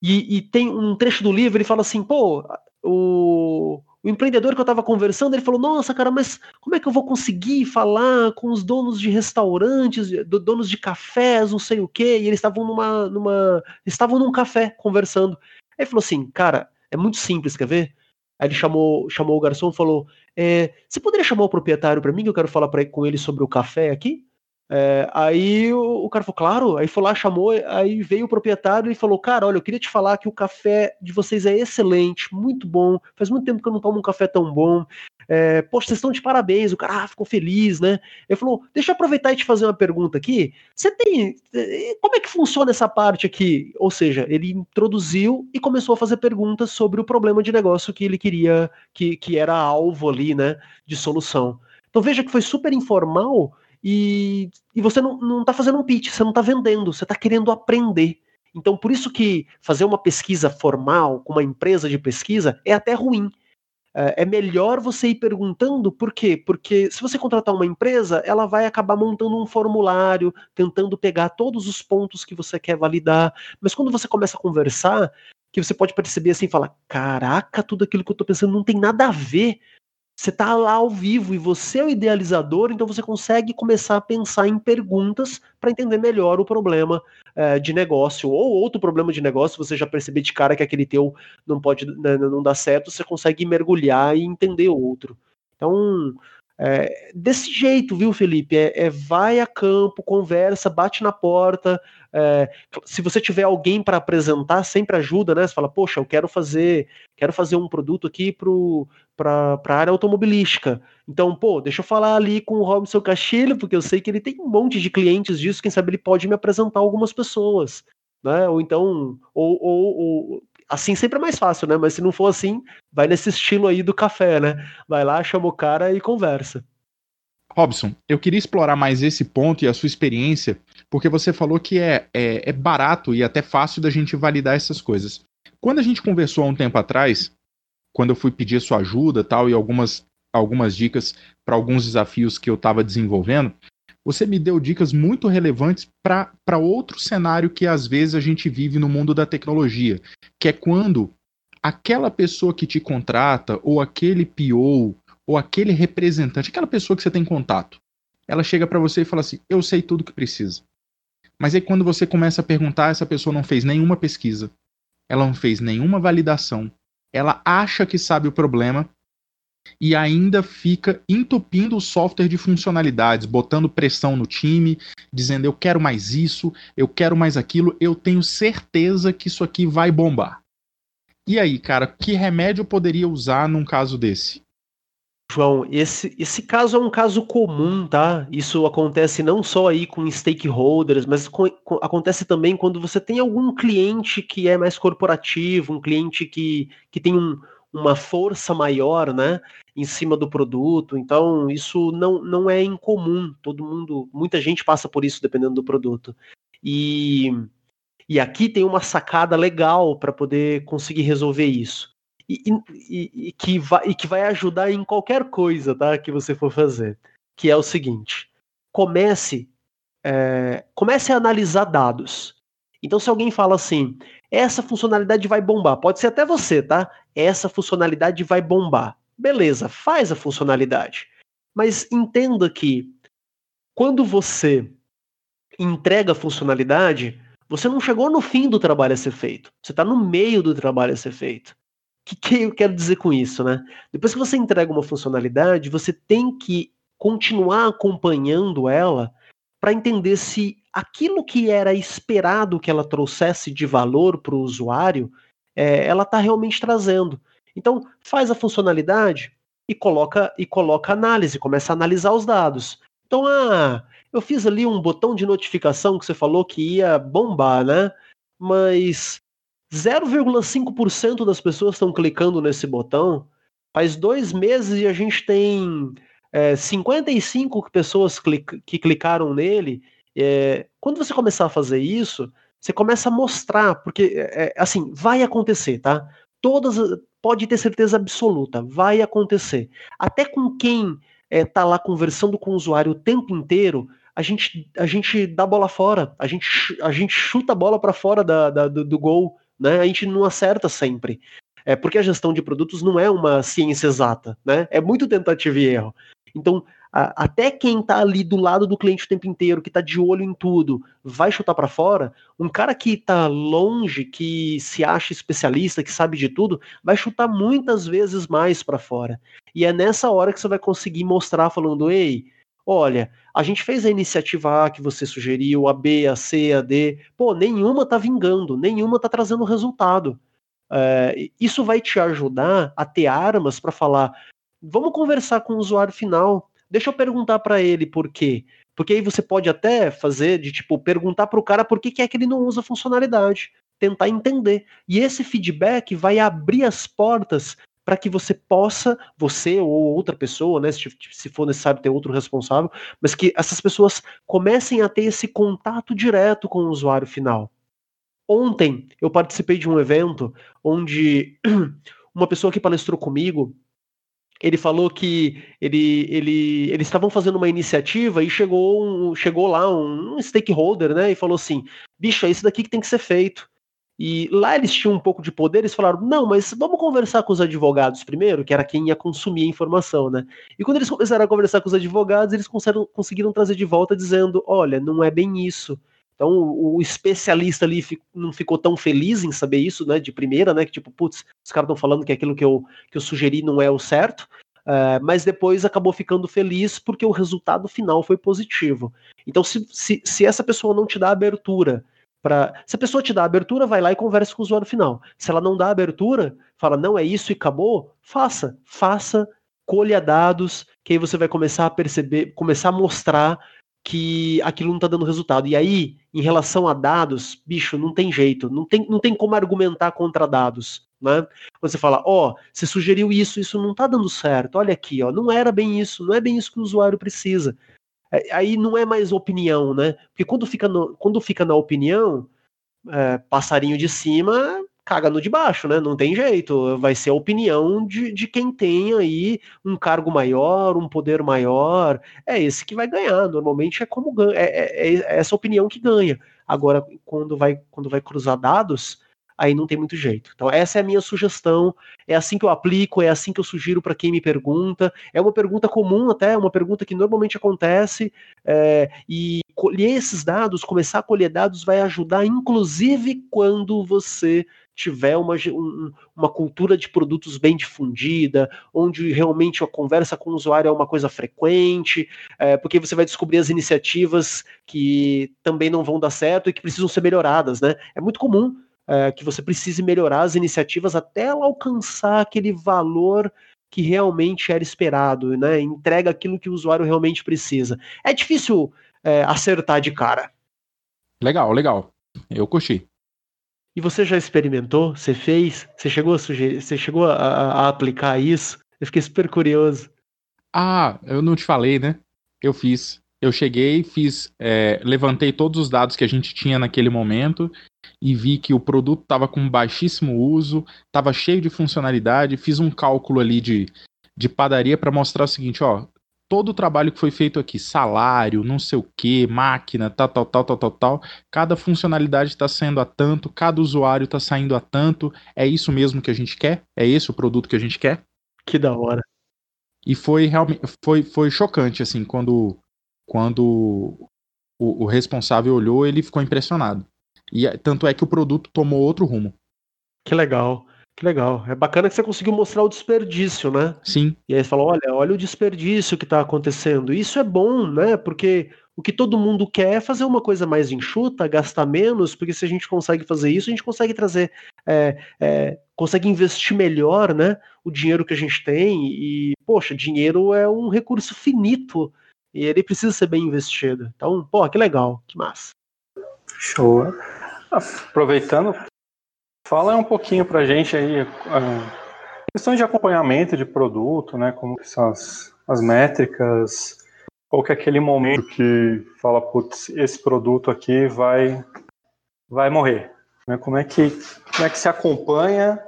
S7: e tem um trecho do livro, ele fala assim, pô, o, o empreendedor que eu estava conversando, ele falou: Nossa, cara, mas como é que eu vou conseguir falar com os donos de restaurantes, donos de cafés, não sei o quê? E eles estavam numa, numa, estavam num café conversando. Aí ele falou assim: Cara, é muito simples, quer ver? Aí ele chamou, chamou o garçom e falou: é, Você poderia chamar o proprietário para mim que eu quero falar pra, com ele sobre o café aqui? É, aí o, o, cara falou, claro, aí foi lá, chamou, aí veio o proprietário e falou, cara, olha, eu queria te falar que o café de vocês é excelente, muito bom, faz muito tempo que eu não tomo um café tão bom, é, poxa, vocês estão de parabéns, o cara ah, ficou feliz, né? Ele falou, deixa eu aproveitar e te fazer uma pergunta aqui, você tem, é, como é que funciona essa parte aqui? Ou seja, ele introduziu e começou a fazer perguntas sobre o problema de negócio que ele queria, que, que era alvo ali, né, de solução. Então veja que foi super informal, e, e você não, não tá fazendo um pitch, você não está vendendo, você está querendo aprender. Então, por isso que fazer uma pesquisa formal com uma empresa de pesquisa é até ruim. É, é melhor você ir perguntando, por quê? Porque se você contratar uma empresa, ela vai acabar montando um formulário, tentando pegar todos os pontos que você quer validar. Mas quando você começa a conversar, que você pode perceber assim, fala, caraca, tudo aquilo que eu estou pensando não tem nada a ver você está lá ao vivo e você é o idealizador, então você consegue começar a pensar em perguntas para entender melhor o problema é, de negócio ou outro problema de negócio. Você já percebeu de cara que aquele teu não pode, né, não dá certo, você consegue mergulhar e entender outro. Então, é, desse jeito, viu, Felipe? É, é, vai a campo, conversa, bate na porta. É, se você tiver alguém para apresentar, sempre ajuda, né? Você fala, poxa, eu quero fazer, quero fazer um produto aqui para a área automobilística. Então, pô, deixa eu falar ali com o Robson Castilho, porque eu sei que ele tem um monte de clientes disso. Quem sabe ele pode me apresentar algumas pessoas, né? Ou então, ou, ou, ou assim sempre é mais fácil, né? Mas se não for assim, vai nesse estilo aí do café, né? Vai lá, chama o cara e conversa.
S2: Robson, eu queria explorar mais esse ponto e a sua experiência, porque você falou que é, é, é barato e até fácil da gente validar essas coisas. Quando a gente conversou há um tempo atrás, quando eu fui pedir sua ajuda tal e algumas, algumas dicas para alguns desafios que eu estava desenvolvendo, você me deu dicas muito relevantes para outro cenário que às vezes a gente vive no mundo da tecnologia, que é quando aquela pessoa que te contrata, ou aquele PO, ou aquele representante, aquela pessoa que você tem contato, ela chega para você e fala assim: Eu sei tudo que precisa. Mas aí quando você começa a perguntar, essa pessoa não fez nenhuma pesquisa, ela não fez nenhuma validação, ela acha que sabe o problema e ainda fica entupindo o software de funcionalidades, botando pressão no time, dizendo eu quero mais isso, eu quero mais aquilo, eu tenho certeza que isso aqui vai bombar. E aí, cara, que remédio eu poderia usar num caso desse?
S7: João, esse, esse caso é um caso comum, tá? Isso acontece não só aí com stakeholders, mas com, com, acontece também quando você tem algum cliente que é mais corporativo, um cliente que, que tem um, uma força maior, né, em cima do produto. Então, isso não, não é incomum. Todo mundo, muita gente passa por isso dependendo do produto. E, e aqui tem uma sacada legal para poder conseguir resolver isso e, e, que vai, e que vai ajudar em qualquer coisa tá, que você for fazer, que é o seguinte: comece, é, comece a analisar dados. Então, se alguém fala assim, essa funcionalidade vai bombar, pode ser até você, tá? Essa funcionalidade vai bombar. Beleza, faz a funcionalidade. Mas entenda que quando você entrega a funcionalidade, você não chegou no fim do trabalho a ser feito. Você está no meio do trabalho a ser feito que, que eu quero dizer com isso, né? Depois que você entrega uma funcionalidade, você tem que continuar acompanhando ela para entender se aquilo que era esperado que ela trouxesse de valor para o usuário, é, ela está realmente trazendo. Então, faz a funcionalidade e coloca e coloca análise, começa a analisar os dados. Então, ah, eu fiz ali um botão de notificação que você falou que ia bombar, né? Mas 0,5% das pessoas estão clicando nesse botão. Faz dois meses e a gente tem é, 55 pessoas que clicaram nele. É, quando você começar a fazer isso, você começa a mostrar, porque é, é, assim, vai acontecer, tá? Todas, pode ter certeza absoluta, vai acontecer. Até com quem está é, lá conversando com o usuário o tempo inteiro, a gente, a gente dá bola fora, a gente, a gente chuta a bola para fora da, da, do, do gol né? A gente não acerta sempre. É porque a gestão de produtos não é uma ciência exata, né? É muito tentativa e erro. Então, a, até quem está ali do lado do cliente o tempo inteiro, que está de olho em tudo, vai chutar para fora. Um cara que está longe, que se acha especialista, que sabe de tudo, vai chutar muitas vezes mais para fora. E é nessa hora que você vai conseguir mostrar falando: "Ei, olha, a gente fez a iniciativa A que você sugeriu, a B, a C, a D, pô, nenhuma tá vingando, nenhuma tá trazendo resultado. É, isso vai te ajudar a ter armas para falar, vamos conversar com o usuário final, deixa eu perguntar para ele por quê. Porque aí você pode até fazer de tipo perguntar para o cara por que, que é que ele não usa funcionalidade, tentar entender. E esse feedback vai abrir as portas para que você possa, você ou outra pessoa, né, se, se for necessário ter outro responsável, mas que essas pessoas comecem a ter esse contato direto com o usuário final. Ontem eu participei de um evento onde uma pessoa que palestrou comigo, ele falou que ele, ele, eles estavam fazendo uma iniciativa e chegou, um, chegou lá um, um stakeholder, né, e falou assim, bicho, é isso daqui que tem que ser feito. E lá eles tinham um pouco de poder, eles falaram: não, mas vamos conversar com os advogados primeiro, que era quem ia consumir a informação, né? E quando eles começaram a conversar com os advogados, eles conseguiram, conseguiram trazer de volta dizendo: olha, não é bem isso. Então o, o especialista ali fico, não ficou tão feliz em saber isso, né, de primeira, né? Que tipo, putz, os caras estão falando que aquilo que eu, que eu sugeri não é o certo. Uh, mas depois acabou ficando feliz porque o resultado final foi positivo. Então, se, se, se essa pessoa não te dá abertura Se a pessoa te dá abertura, vai lá e conversa com o usuário final. Se ela não dá abertura, fala, não é isso e acabou, faça. Faça, colha dados, que aí você vai começar a perceber, começar a mostrar que aquilo não está dando resultado. E aí, em relação a dados, bicho, não tem jeito, não tem, não tem como argumentar contra dados. Né? Você fala, ó, oh, você sugeriu isso, isso não está dando certo, olha aqui, ó, não era bem isso, não é bem isso que o usuário precisa. É, aí não é mais opinião, né? Porque quando fica, no, quando fica na opinião, é, passarinho de cima caga no de baixo, né? Não tem jeito. Vai ser a opinião de, de quem tem aí um cargo maior, um poder maior. É esse que vai ganhar. Normalmente é como é, é, é essa opinião que ganha. Agora, quando vai, quando vai cruzar dados, aí não tem muito jeito. Então, essa é a minha sugestão, é assim que eu aplico, é assim que eu sugiro para quem me pergunta. É uma pergunta comum, até, é uma pergunta que normalmente acontece, é, e colher esses dados, começar a colher dados, vai ajudar, inclusive quando você tiver uma, um, uma cultura de produtos bem difundida, onde realmente a conversa com o usuário é uma coisa frequente, é, porque você vai descobrir as iniciativas que também não vão dar certo e que precisam ser melhoradas, né? É muito comum é, que você precise melhorar as iniciativas até ela alcançar aquele valor que realmente era esperado, né? Entrega aquilo que o usuário realmente precisa. É difícil é, acertar de cara.
S2: Legal, legal. Eu curti.
S7: E você já experimentou? Você fez? Você chegou a sugerir? Você chegou a, a aplicar isso? Eu fiquei super curioso.
S2: Ah, eu não te falei, né? Eu fiz. Eu cheguei, fiz, é, levantei todos os dados que a gente tinha naquele momento e vi que o produto estava com baixíssimo uso, estava cheio de funcionalidade, fiz um cálculo ali de, de padaria para mostrar o seguinte, ó, todo o trabalho que foi feito aqui, salário, não sei o que, máquina, tal, tal, tal, tal, tal, tal, cada funcionalidade está saindo a tanto, cada usuário está saindo a tanto, é isso mesmo que a gente quer? É esse o produto que a gente quer?
S7: Que da hora.
S2: E foi realmente foi, foi chocante, assim, quando, quando o, o responsável olhou, ele ficou impressionado. E tanto é que o produto tomou outro rumo.
S7: Que legal. Que legal. É bacana que você conseguiu mostrar o desperdício, né?
S2: Sim.
S7: E aí você falou, olha, olha o desperdício que está acontecendo. Isso é bom, né? Porque o que todo mundo quer é fazer uma coisa mais enxuta, gastar menos, porque se a gente consegue fazer isso, a gente consegue trazer, é, é, consegue investir melhor, né? O dinheiro que a gente tem. E, poxa, dinheiro é um recurso finito e ele precisa ser bem investido. Então, pô, que legal, que massa.
S1: Show. Aproveitando, fala um pouquinho pra gente aí a questão de acompanhamento de produto, né? Como são as, as métricas, qual que é aquele momento que fala, putz, esse produto aqui vai vai morrer. Né? Como é que como é que se acompanha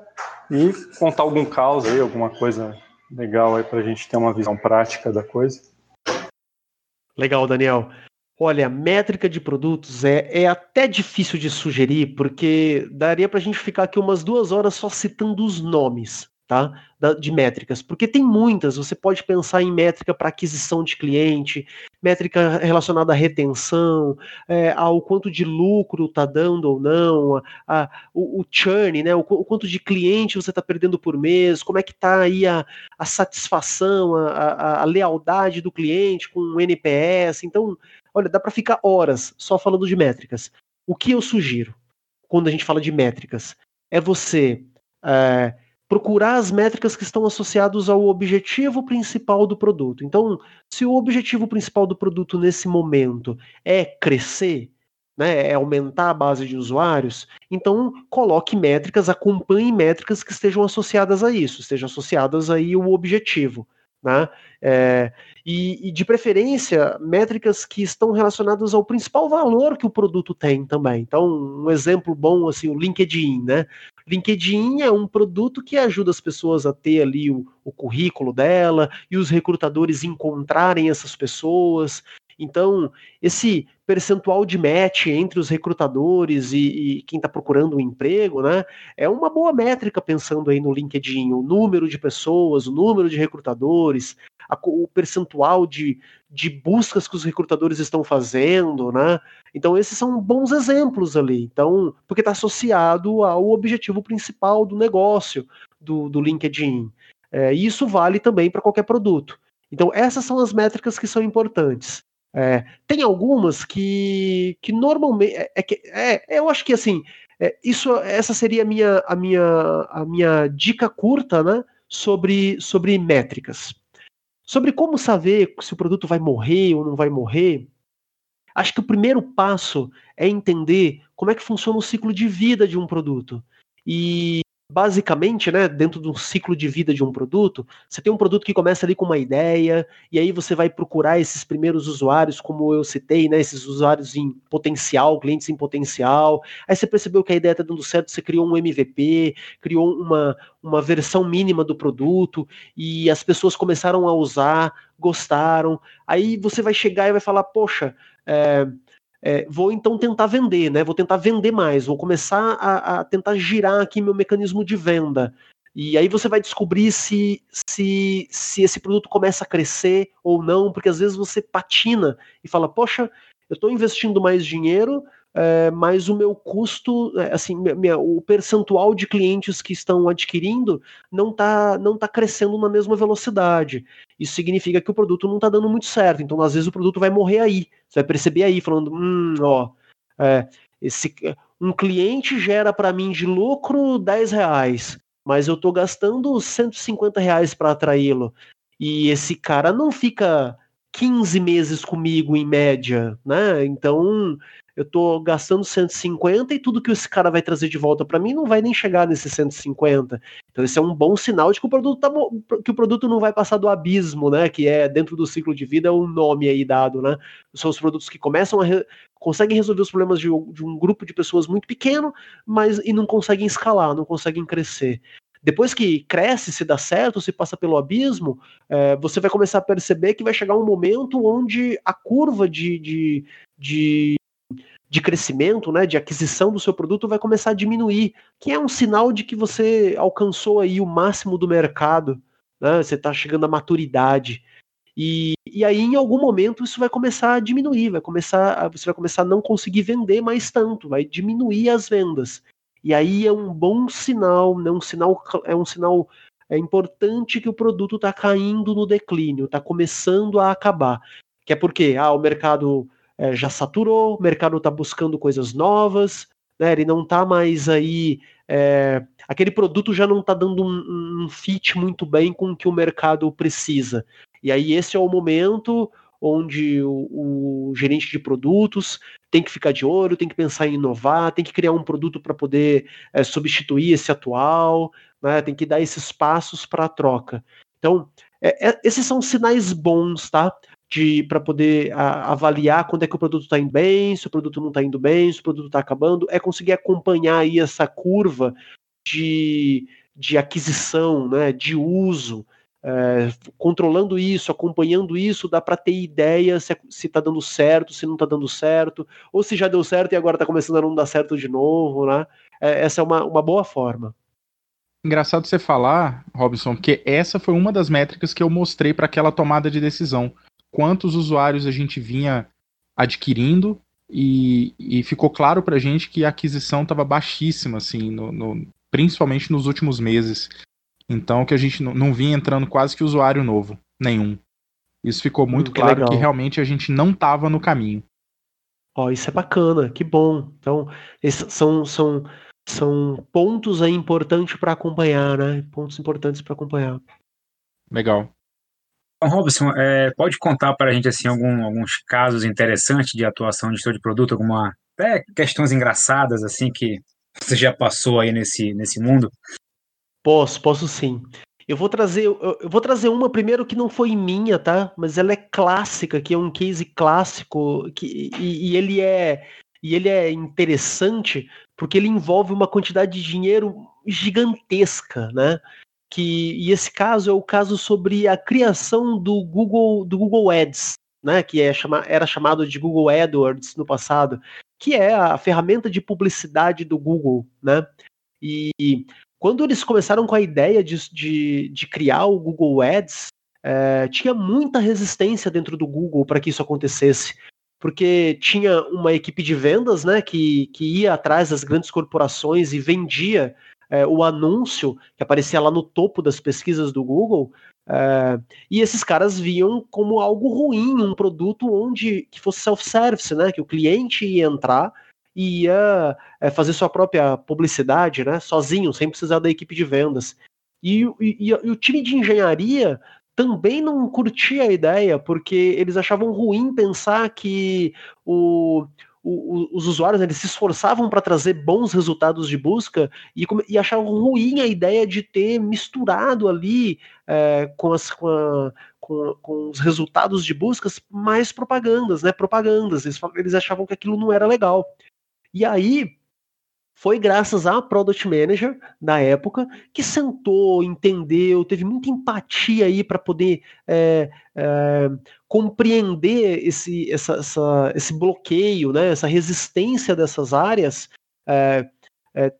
S1: e contar algum caos aí, alguma coisa legal aí pra gente ter uma visão prática da coisa.
S7: Legal, Daniel. Olha, métrica de produtos é, é até difícil de sugerir, porque daria para a gente ficar aqui umas duas horas só citando os nomes tá? Da, de métricas, porque tem muitas. Você pode pensar em métrica para aquisição de cliente, métrica relacionada à retenção, é, ao quanto de lucro está dando ou não, a, a, o, o, churn, né? O, o, quanto de cliente você está perdendo por mês, como é que está aí a, a satisfação, a, a, lealdade do cliente com o NPS. Então, olha, dá para ficar horas só falando de métricas. O que eu sugiro quando a gente fala de métricas é você é, procurar as métricas que estão associadas ao objetivo principal do produto. Então, se o objetivo principal do produto nesse momento é crescer, né, é aumentar a base de usuários, então coloque métricas, acompanhe métricas que estejam associadas a isso, estejam associadas aí ao objetivo. Né? É, e, e, de preferência, métricas que estão relacionadas ao principal valor que o produto tem também. Então, um exemplo bom, assim, o LinkedIn, né? LinkedIn é um produto que ajuda as pessoas a ter ali o, o currículo dela e os recrutadores encontrarem essas pessoas. Então, esse percentual de match entre os recrutadores e, e quem está procurando um emprego, né, é uma boa métrica pensando aí no LinkedIn, o número de pessoas, o número de recrutadores, a, o percentual de, de buscas que os recrutadores estão fazendo, né? Então esses são bons exemplos ali. Então, porque está associado ao objetivo principal do negócio do, do LinkedIn. É, e isso vale também para qualquer produto. Então essas são as métricas que são importantes. É, tem algumas que, que normalmente é, é, é, eu acho que assim é, isso essa seria a minha a minha a minha dica curta né sobre sobre métricas sobre como saber se o produto vai morrer ou não vai morrer Acho que o primeiro passo é entender como é que funciona o ciclo de vida de um produto. E basicamente, né, dentro do ciclo de vida de um produto, você tem um produto que começa ali com uma ideia, e aí você vai procurar esses primeiros usuários, como eu citei, né, esses usuários em potencial, clientes em potencial. Aí você percebeu que a ideia está dando certo, você criou um MVP, criou uma, uma versão mínima do produto, e as pessoas começaram a usar, gostaram. Aí você vai chegar e vai falar, poxa, é, é, vou então tentar vender, né? Vou tentar vender mais, vou começar a, a, tentar girar aqui meu mecanismo de venda. E aí você vai descobrir se, se, se esse produto começa a crescer ou não, porque às vezes você patina e fala, poxa, eu estou investindo mais dinheiro, é, mas o meu custo, é, assim, minha, o percentual de clientes que estão adquirindo não está não tá crescendo na mesma velocidade. Isso significa que o produto não está dando muito certo. Então, às vezes, o produto vai morrer aí. Você vai perceber aí, falando, hum, ó, é, esse, um cliente gera para mim de lucro 10 reais, mas eu estou gastando 150 reais para atraí-lo. E esse cara não fica 15 meses comigo em média, né? Então eu tô gastando 150 e tudo que esse cara vai trazer de volta para mim não vai nem chegar nesses 150. Então esse é um bom sinal de que o produto tá, que o produto não vai passar do abismo, né? Que é dentro do ciclo de vida um nome aí dado, né? São os produtos que começam a re, conseguem resolver os problemas de, de um grupo de pessoas muito pequeno, mas e não conseguem escalar, não conseguem crescer. Depois que cresce, se dá certo, se passa pelo abismo, é, você vai começar a perceber que vai chegar um momento onde a curva de, de, de de crescimento, né, de aquisição do seu produto vai começar a diminuir, que é um sinal de que você alcançou aí o máximo do mercado, né, você está chegando à maturidade. E, e aí, em algum momento, isso vai começar a diminuir, vai começar, você vai começar a não conseguir vender mais tanto, vai diminuir as vendas. E aí é um bom sinal, né, um sinal é um sinal é importante que o produto está caindo no declínio, está começando a acabar. Que é porque ah, o mercado é, já saturou, o mercado está buscando coisas novas, né, ele não está mais aí. É, aquele produto já não está dando um, um fit muito bem com o que o mercado precisa. E aí esse é o momento onde o, o, gerente de produtos tem que ficar de olho, tem que pensar em inovar, tem que criar um produto para poder é, substituir esse atual, né, tem que dar esses passos para a troca. Então, é, é, esses são sinais bons, tá? De para poder a, avaliar quando é que o produto está indo bem, se o produto não está indo bem, se o produto está acabando, é conseguir acompanhar aí essa curva de, de aquisição, né, de uso, é, controlando isso, acompanhando isso, dá para ter ideia se está dando certo, se não está dando certo, ou se já deu certo e agora está começando a não dar certo de novo, né? É, essa é uma, uma boa forma.
S2: Engraçado você falar, Robson, porque essa foi uma das métricas que eu mostrei para aquela tomada de decisão quantos usuários a gente vinha adquirindo e, e ficou claro para a gente que a aquisição estava baixíssima, assim, no, no, principalmente nos últimos meses. Então que a gente não, não vinha entrando quase que usuário novo, nenhum. Isso ficou muito hum, que claro legal. que realmente a gente não estava no caminho.
S7: Ó, oh, isso é bacana, que bom. Então, esses são, são, são pontos aí importantes para acompanhar, né? Pontos importantes para acompanhar.
S2: Legal.
S5: Robson, é, pode contar para a gente assim algum, alguns casos interessantes de atuação de gestor de produto, alguma até questões engraçadas assim que você já passou aí nesse, nesse mundo?
S7: Posso, posso sim. Eu vou trazer, eu, eu vou trazer uma primeiro que não foi minha, tá? Mas ela é clássica, que é um case clássico, que, e, e ele é e ele é interessante porque ele envolve uma quantidade de dinheiro gigantesca, né? Que e esse caso é o caso sobre a criação do Google do Google Ads, né, que é chama, era chamado de Google AdWords no passado, que é a ferramenta de publicidade do Google, né? E quando eles começaram com a ideia de, de, de criar o Google Ads, é, tinha muita resistência dentro do Google para que isso acontecesse, porque tinha uma equipe de vendas, né, que, que ia atrás das grandes corporações e vendia é, o anúncio que aparecia lá no topo das pesquisas do Google, é, e esses caras viam como algo ruim, um produto onde que fosse self-service, né? Que o cliente ia entrar e ia é, fazer sua própria publicidade, né? Sozinho, sem precisar da equipe de vendas. E, e, e o time de engenharia também não curtia a ideia, porque eles achavam ruim pensar que o, os usuários eles se esforçavam para trazer bons resultados de busca e, e, achavam ruim a ideia de ter misturado ali é, com, as, com, a, com, com, os resultados de buscas mais propagandas, né? Propagandas. Eles, eles achavam que aquilo não era legal. E aí foi graças à Product Manager da época que sentou, entendeu, teve muita empatia aí para poder é, é, compreender esse, essa, essa, esse bloqueio, né, essa resistência dessas áreas, é, é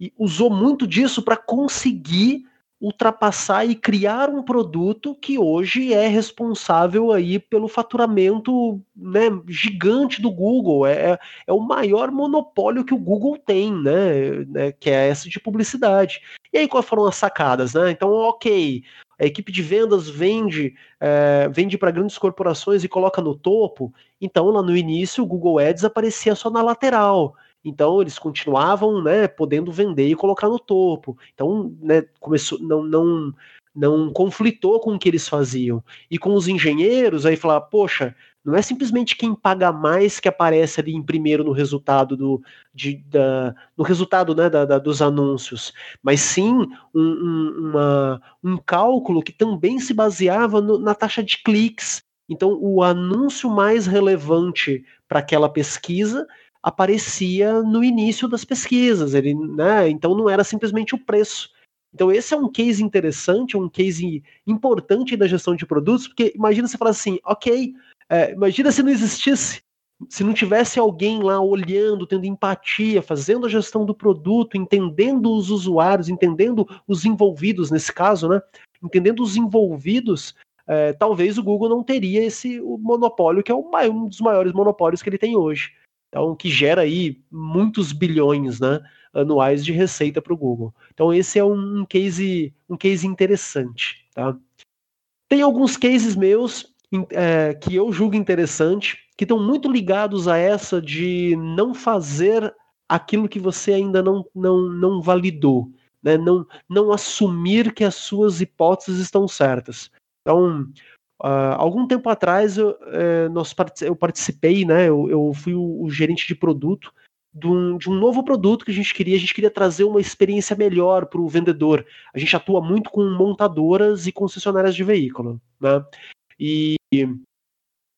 S7: e usou muito disso para conseguir ultrapassar e criar um produto que hoje é responsável aí pelo faturamento né, gigante do Google. É, é, é o maior monopólio que o Google tem, né, né, que é essa de publicidade. E aí quais foram as sacadas? Né? Então, ok, a equipe de vendas vende é, vende para grandes corporações e coloca no topo. Então, lá no início, o Google Ads aparecia só na lateral. Então eles continuavam, né, podendo vender e colocar no topo. Então, né, começou não não não conflitou com o que eles faziam. E com os engenheiros, aí falar, poxa, não é simplesmente quem paga mais que aparece ali em primeiro no resultado do de, da, no resultado né, da, da, dos anúncios, mas sim um, um, uma, um cálculo que também se baseava no, na taxa de cliques. Então, o anúncio mais relevante para aquela pesquisa aparecia no início das pesquisas, ele, né, então não era simplesmente o preço. Então esse é um case interessante, um case importante da gestão de produtos, porque imagina você falar assim, ok, é, imagina se não existisse, se não tivesse alguém lá olhando, tendo empatia, fazendo a gestão do produto, entendendo os usuários, entendendo os envolvidos nesse caso, né? Entendendo os envolvidos, é, talvez o Google não teria esse monopólio que é um dos maiores monopólios que ele tem hoje. Então, que gera aí muitos bilhões né, anuais de receita para o Google. Então, esse é um case, um case interessante. Tá? Tem alguns cases meus é, que eu julgo interessante, que estão muito ligados a essa de não fazer aquilo que você ainda não, não, não validou, né? não, não assumir que as suas hipóteses estão certas. Então, Uh, algum tempo atrás eu, eh, nós, eu participei, né? Eu, eu fui o, o, gerente de produto de um, de um, novo produto que a gente queria. A gente queria trazer uma experiência melhor para o vendedor. A gente atua muito com montadoras e concessionárias de veículo, né? E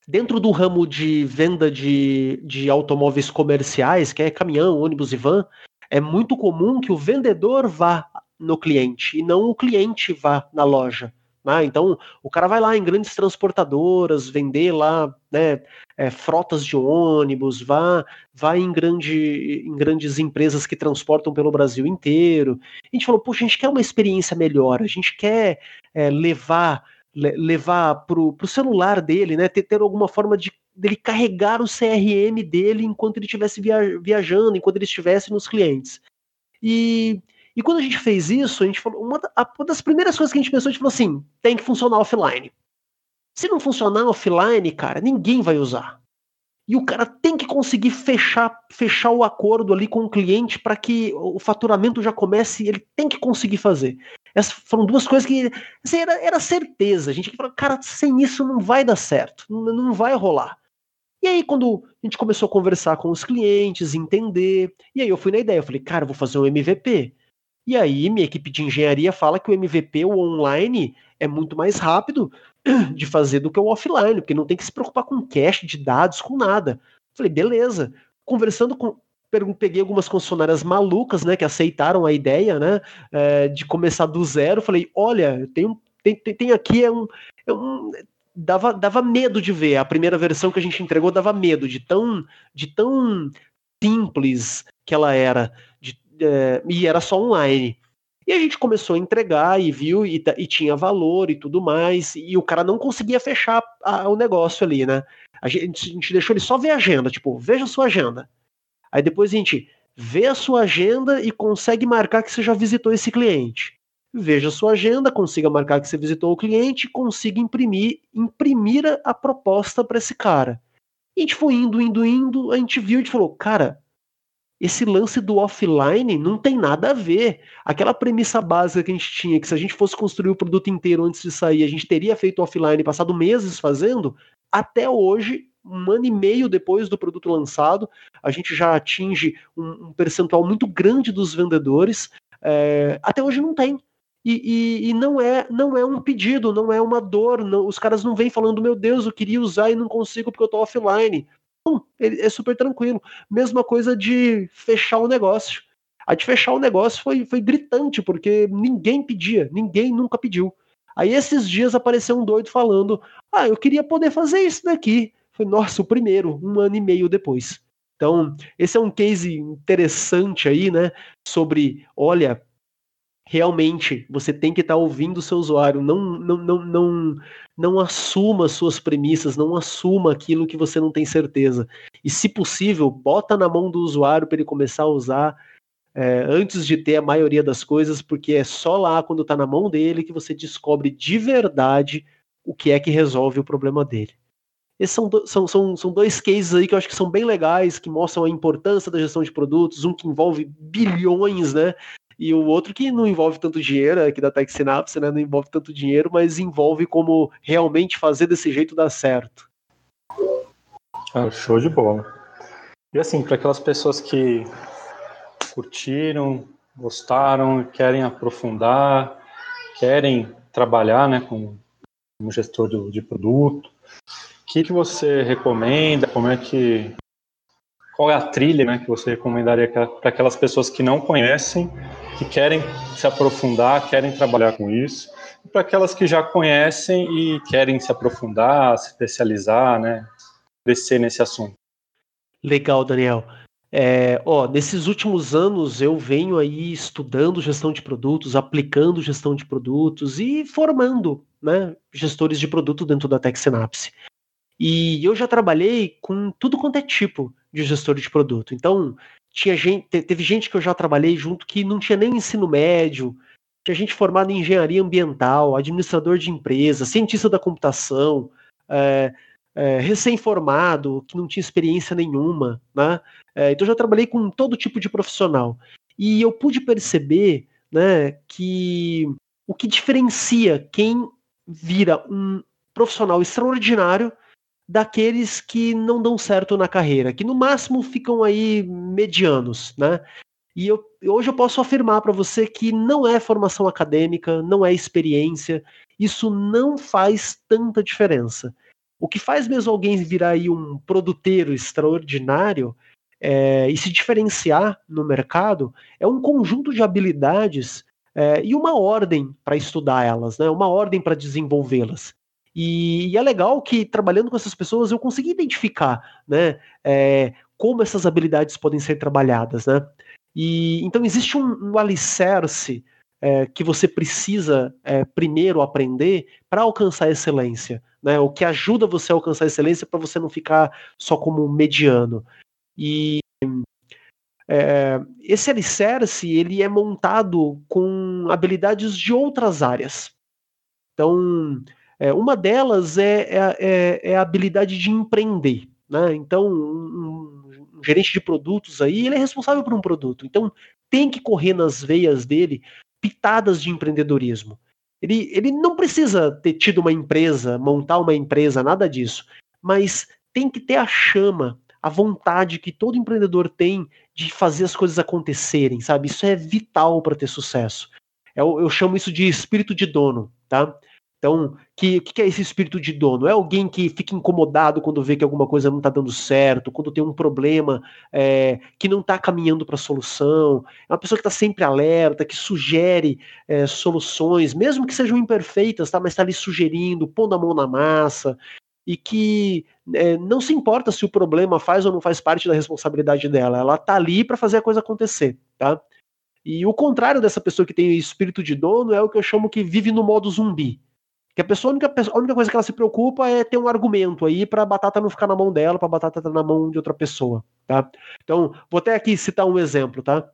S7: dentro do ramo de venda de, de automóveis comerciais, que é caminhão, ônibus e van, é muito comum que o vendedor vá no cliente e não o cliente vá na loja. Né? Então, o cara vai lá em grandes transportadoras, vender lá né, é, frotas de ônibus, vá, vai em, grande, em grandes empresas que transportam pelo Brasil inteiro. A gente falou, poxa, a gente quer uma experiência melhor, a gente quer é, levar levar para o celular dele, né, ter, ter alguma forma de dele carregar o CRM dele enquanto ele estivesse via, viajando, enquanto ele estivesse nos clientes. E e quando a gente fez isso, a gente falou, uma, das primeiras coisas que a gente pensou, a gente falou assim, tem que funcionar offline. Se não funcionar offline, cara, ninguém vai usar. E o cara tem que conseguir fechar, fechar o acordo ali com o cliente para que o faturamento já comece, ele tem que conseguir fazer. Essas foram duas coisas que assim, era, era certeza. A gente falou, cara, sem isso não vai dar certo, não, não vai rolar. E aí, quando a gente começou a conversar com os clientes, entender, e aí eu fui na ideia, eu falei, cara, eu vou fazer um MVP. E aí, minha equipe de engenharia fala que o MVP, o online, é muito mais rápido de fazer do que o offline, porque não tem que se preocupar com cache de dados, com nada. Falei, beleza. Conversando com. Peguei algumas concessionárias malucas, né, que aceitaram a ideia, né, é, de começar do zero. Falei, olha, tem, tem, tem aqui é um, é um dava, dava medo de ver. A primeira versão que a gente entregou dava medo de tão, de tão simples que ela era é, e era só online. E a gente começou a entregar e viu e, e tinha valor e tudo mais, e o cara não conseguia fechar a, o negócio ali, né? A gente, a gente deixou ele só ver a agenda, tipo, veja a sua agenda. Aí depois a gente vê a sua agenda e consegue marcar que você já visitou esse cliente. Veja a sua agenda, consiga marcar que você visitou o cliente, consiga imprimir, imprimir a proposta para esse cara. E a gente foi indo, indo, indo, a gente viu e falou, cara, esse lance do offline não tem nada a ver. Aquela premissa básica que a gente tinha, que se a gente fosse construir o produto inteiro antes de sair, a gente teria feito offline, passado meses fazendo, até hoje, um ano e meio depois do produto lançado, a gente já atinge um, um percentual muito grande dos vendedores. É, até hoje não tem. E, e, e, não é não é um pedido, não é uma dor. Não, os caras não vêm falando, meu Deus, eu queria usar e não consigo porque eu tô offline é super tranquilo. Mesma coisa de fechar o negócio. A de fechar o negócio foi, foi gritante, porque ninguém pedia, ninguém nunca pediu. Aí esses dias apareceu um doido falando: Ah, eu queria poder fazer isso daqui. Foi, nossa, o primeiro, um ano e meio depois. Então, esse é um case interessante aí, né? Sobre, olha, realmente você tem que estar tá ouvindo o seu usuário, não, não, não, não, não assuma suas premissas, não assuma aquilo que você não tem certeza. E se possível, bota na mão do usuário para ele começar a usar é, antes de ter a maioria das coisas, porque é só lá quando está na mão dele que você descobre de verdade o que é que resolve o problema dele. Esses são, são, são, são dois cases aí que eu acho que são bem legais, que mostram a importância da gestão de produtos, um que envolve bilhões, né? E o outro que não envolve tanto dinheiro, aqui da Tech Synapse, né, não envolve tanto dinheiro, mas envolve como realmente fazer desse jeito dar certo.
S1: Ah, show de bola. E assim, para aquelas pessoas que curtiram, gostaram, querem aprofundar, querem trabalhar né, como, como gestor de, de produto, o que, que você recomenda? Como é que qual é a trilha né, que você recomendaria para aquelas pessoas que não conhecem, que querem se aprofundar, querem trabalhar com isso, e para aquelas que já conhecem e querem se aprofundar, se especializar, né, crescer nesse assunto?
S7: Legal, Daniel. É, ó, nesses últimos anos eu venho aí estudando gestão de produtos, aplicando gestão de produtos e formando né, gestores de produto dentro da Tech Synapse. E eu já trabalhei com tudo quanto é tipo de gestor de produto. Então, tinha gente, teve gente que eu já trabalhei junto que não tinha nem ensino médio, tinha gente formada em engenharia ambiental, administrador de empresa, cientista da computação, é, é, recém-formado, que não tinha experiência nenhuma, né? É, então, eu já trabalhei com todo tipo de profissional. E eu pude perceber né, que o que diferencia quem vira um profissional extraordinário daqueles que não dão certo na carreira, que no máximo ficam aí medianos, né? E eu, hoje eu posso afirmar para você que não é formação acadêmica, não é experiência, isso não faz tanta diferença. O que faz mesmo alguém virar aí um produteiro extraordinário é, e se diferenciar no mercado é um conjunto de habilidades é, e uma ordem para estudar elas, né? uma ordem para desenvolvê-las. E, e, é legal que trabalhando com essas pessoas eu consegui identificar, né, é, como essas habilidades podem ser trabalhadas, né? E então existe um, um alicerce é, que você precisa é, primeiro aprender para alcançar excelência, né? O que ajuda você a alcançar excelência para você não ficar só como mediano. E é, esse alicerce ele é montado com habilidades de outras áreas. Então, é, uma delas é, é, é, é, a habilidade de empreender. Né? Então, um, um, gerente de produtos aí, ele é responsável por um produto. Então, tem que correr nas veias dele pitadas de empreendedorismo. Ele, ele não precisa ter tido uma empresa, montar uma empresa, nada disso. Mas tem que ter a chama, a vontade que todo empreendedor tem de fazer as coisas acontecerem, sabe? Isso é vital para ter sucesso. Eu, eu chamo isso de espírito de dono, tá? Então, que que é esse espírito de dono? É alguém que fica incomodado quando vê que alguma coisa não está dando certo, quando tem um problema é, que não está caminhando para a solução. É uma pessoa que está sempre alerta, que sugere é, soluções, mesmo que sejam imperfeitas, tá? Mas está ali sugerindo, pondo a mão na massa e que é, não se importa se o problema faz ou não faz parte da responsabilidade dela. Ela está ali para fazer a coisa acontecer, tá? E o contrário dessa pessoa que tem espírito de dono é o que eu chamo que vive no modo zumbi. Que a pessoa, a única, a única coisa que ela se preocupa é ter um argumento aí para a batata não ficar na mão dela, para a batata estar na mão de outra pessoa, tá? Então, vou até aqui citar um exemplo, tá?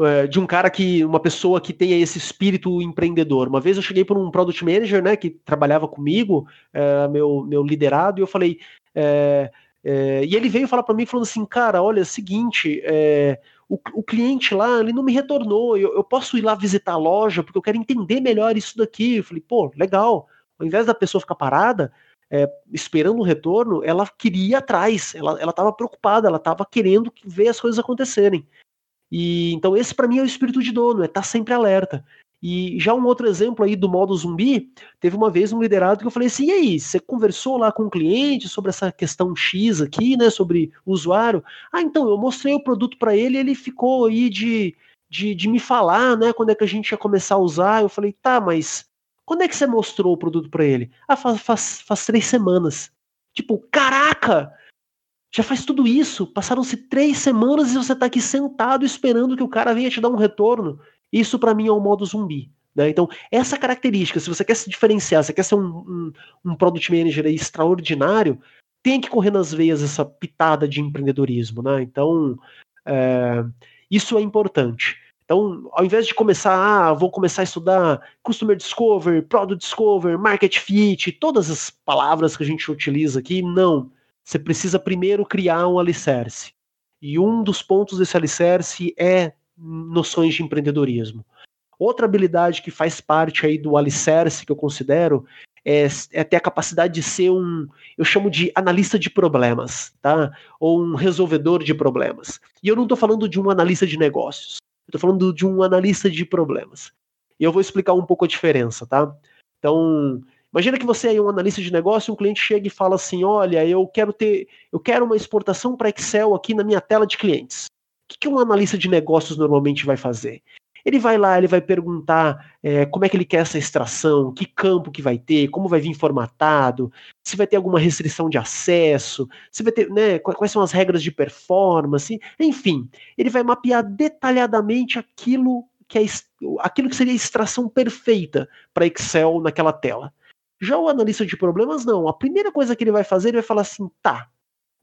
S7: É, de um cara que, uma pessoa que tenha esse espírito empreendedor. Uma vez eu cheguei por um product manager, né, que trabalhava comigo, é, meu, meu liderado, e eu falei, é, É, e ele veio falar para mim falando assim, cara, olha, é o seguinte, é, o, o, cliente lá, ele não me retornou, eu, eu, posso ir lá visitar a loja porque eu quero entender melhor isso daqui. Eu falei, pô, legal. Ao invés da pessoa ficar parada, é, esperando um retorno, ela queria ir atrás, ela estava preocupada, ela estava querendo ver as coisas acontecerem. E então esse para mim é o espírito de dono, é estar tá sempre alerta. E já um outro exemplo aí do modo zumbi, teve uma vez um liderado que eu falei assim: e aí, você conversou lá com o cliente sobre essa questão X aqui, né? Sobre usuário? Ah, então, eu mostrei o produto para ele ele ficou aí de, de, de me falar, né? Quando é que a gente ia começar a usar. Eu falei, tá, mas quando é que você mostrou o produto para ele? Ah, faz, faz, faz três semanas. Tipo, caraca! Já faz tudo isso, passaram-se três semanas e você está aqui sentado esperando que o cara venha te dar um retorno. Isso para mim é o modo zumbi. Né? Então, essa característica, se você quer se diferenciar, você quer ser um, um, um product manager extraordinário, tem que correr nas veias essa pitada de empreendedorismo. Né? Então, é, isso é importante. Então, ao invés de começar, ah, vou começar a estudar Customer Discover, Product Discover, Market Fit, todas as palavras que a gente utiliza aqui, não. Você precisa primeiro criar um alicerce. E um dos pontos desse alicerce é noções de empreendedorismo. Outra habilidade que faz parte aí do alicerce que eu considero é, é, ter a capacidade de ser um, eu chamo de analista de problemas, tá? Ou um resolvedor de problemas. E eu não estou falando de um analista de negócios, eu estou falando de um analista de problemas. E eu vou explicar um pouco a diferença, tá? Então, imagina que você é um analista de negócio, um cliente chega e fala assim: olha, eu quero ter, eu quero uma exportação para Excel aqui na minha tela de clientes. O que um analista de negócios normalmente vai fazer? Ele vai lá, ele vai perguntar é, como é que ele quer essa extração, que campo que vai ter, como vai vir formatado, se vai ter alguma restrição de acesso, se vai ter, né, quais são as regras de performance, enfim, ele vai mapear detalhadamente aquilo que é aquilo que seria a extração perfeita para Excel naquela tela. Já o analista de problemas não. A primeira coisa que ele vai fazer, ele vai falar assim, tá,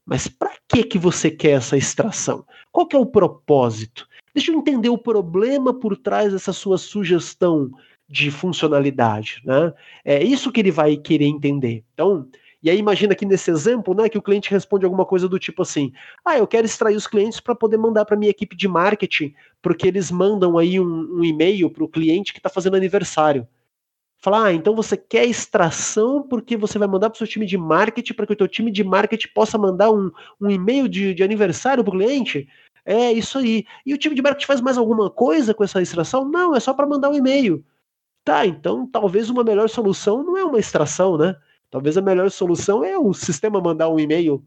S7: mas para que que você quer essa extração? Qual que é o propósito? Deixa eu entender o problema por trás dessa sua sugestão de funcionalidade, né? É isso que ele vai querer entender. Então, e aí imagina aqui nesse exemplo, né, que o cliente responde alguma coisa do tipo assim: "Ah, eu quero extrair os clientes para poder mandar para minha equipe de marketing, porque eles mandam aí um, um e-mail para o cliente que está fazendo aniversário." Falar, ah, então você quer extração porque você vai mandar para o seu time de marketing para que o teu time de marketing possa mandar um, um e-mail de, de aniversário para o cliente? É isso aí. E o time de marketing faz mais alguma coisa com essa extração? Não, é só para mandar um e-mail. Tá, então talvez uma melhor solução não é uma extração, né? Talvez a melhor solução é o sistema mandar um e-mail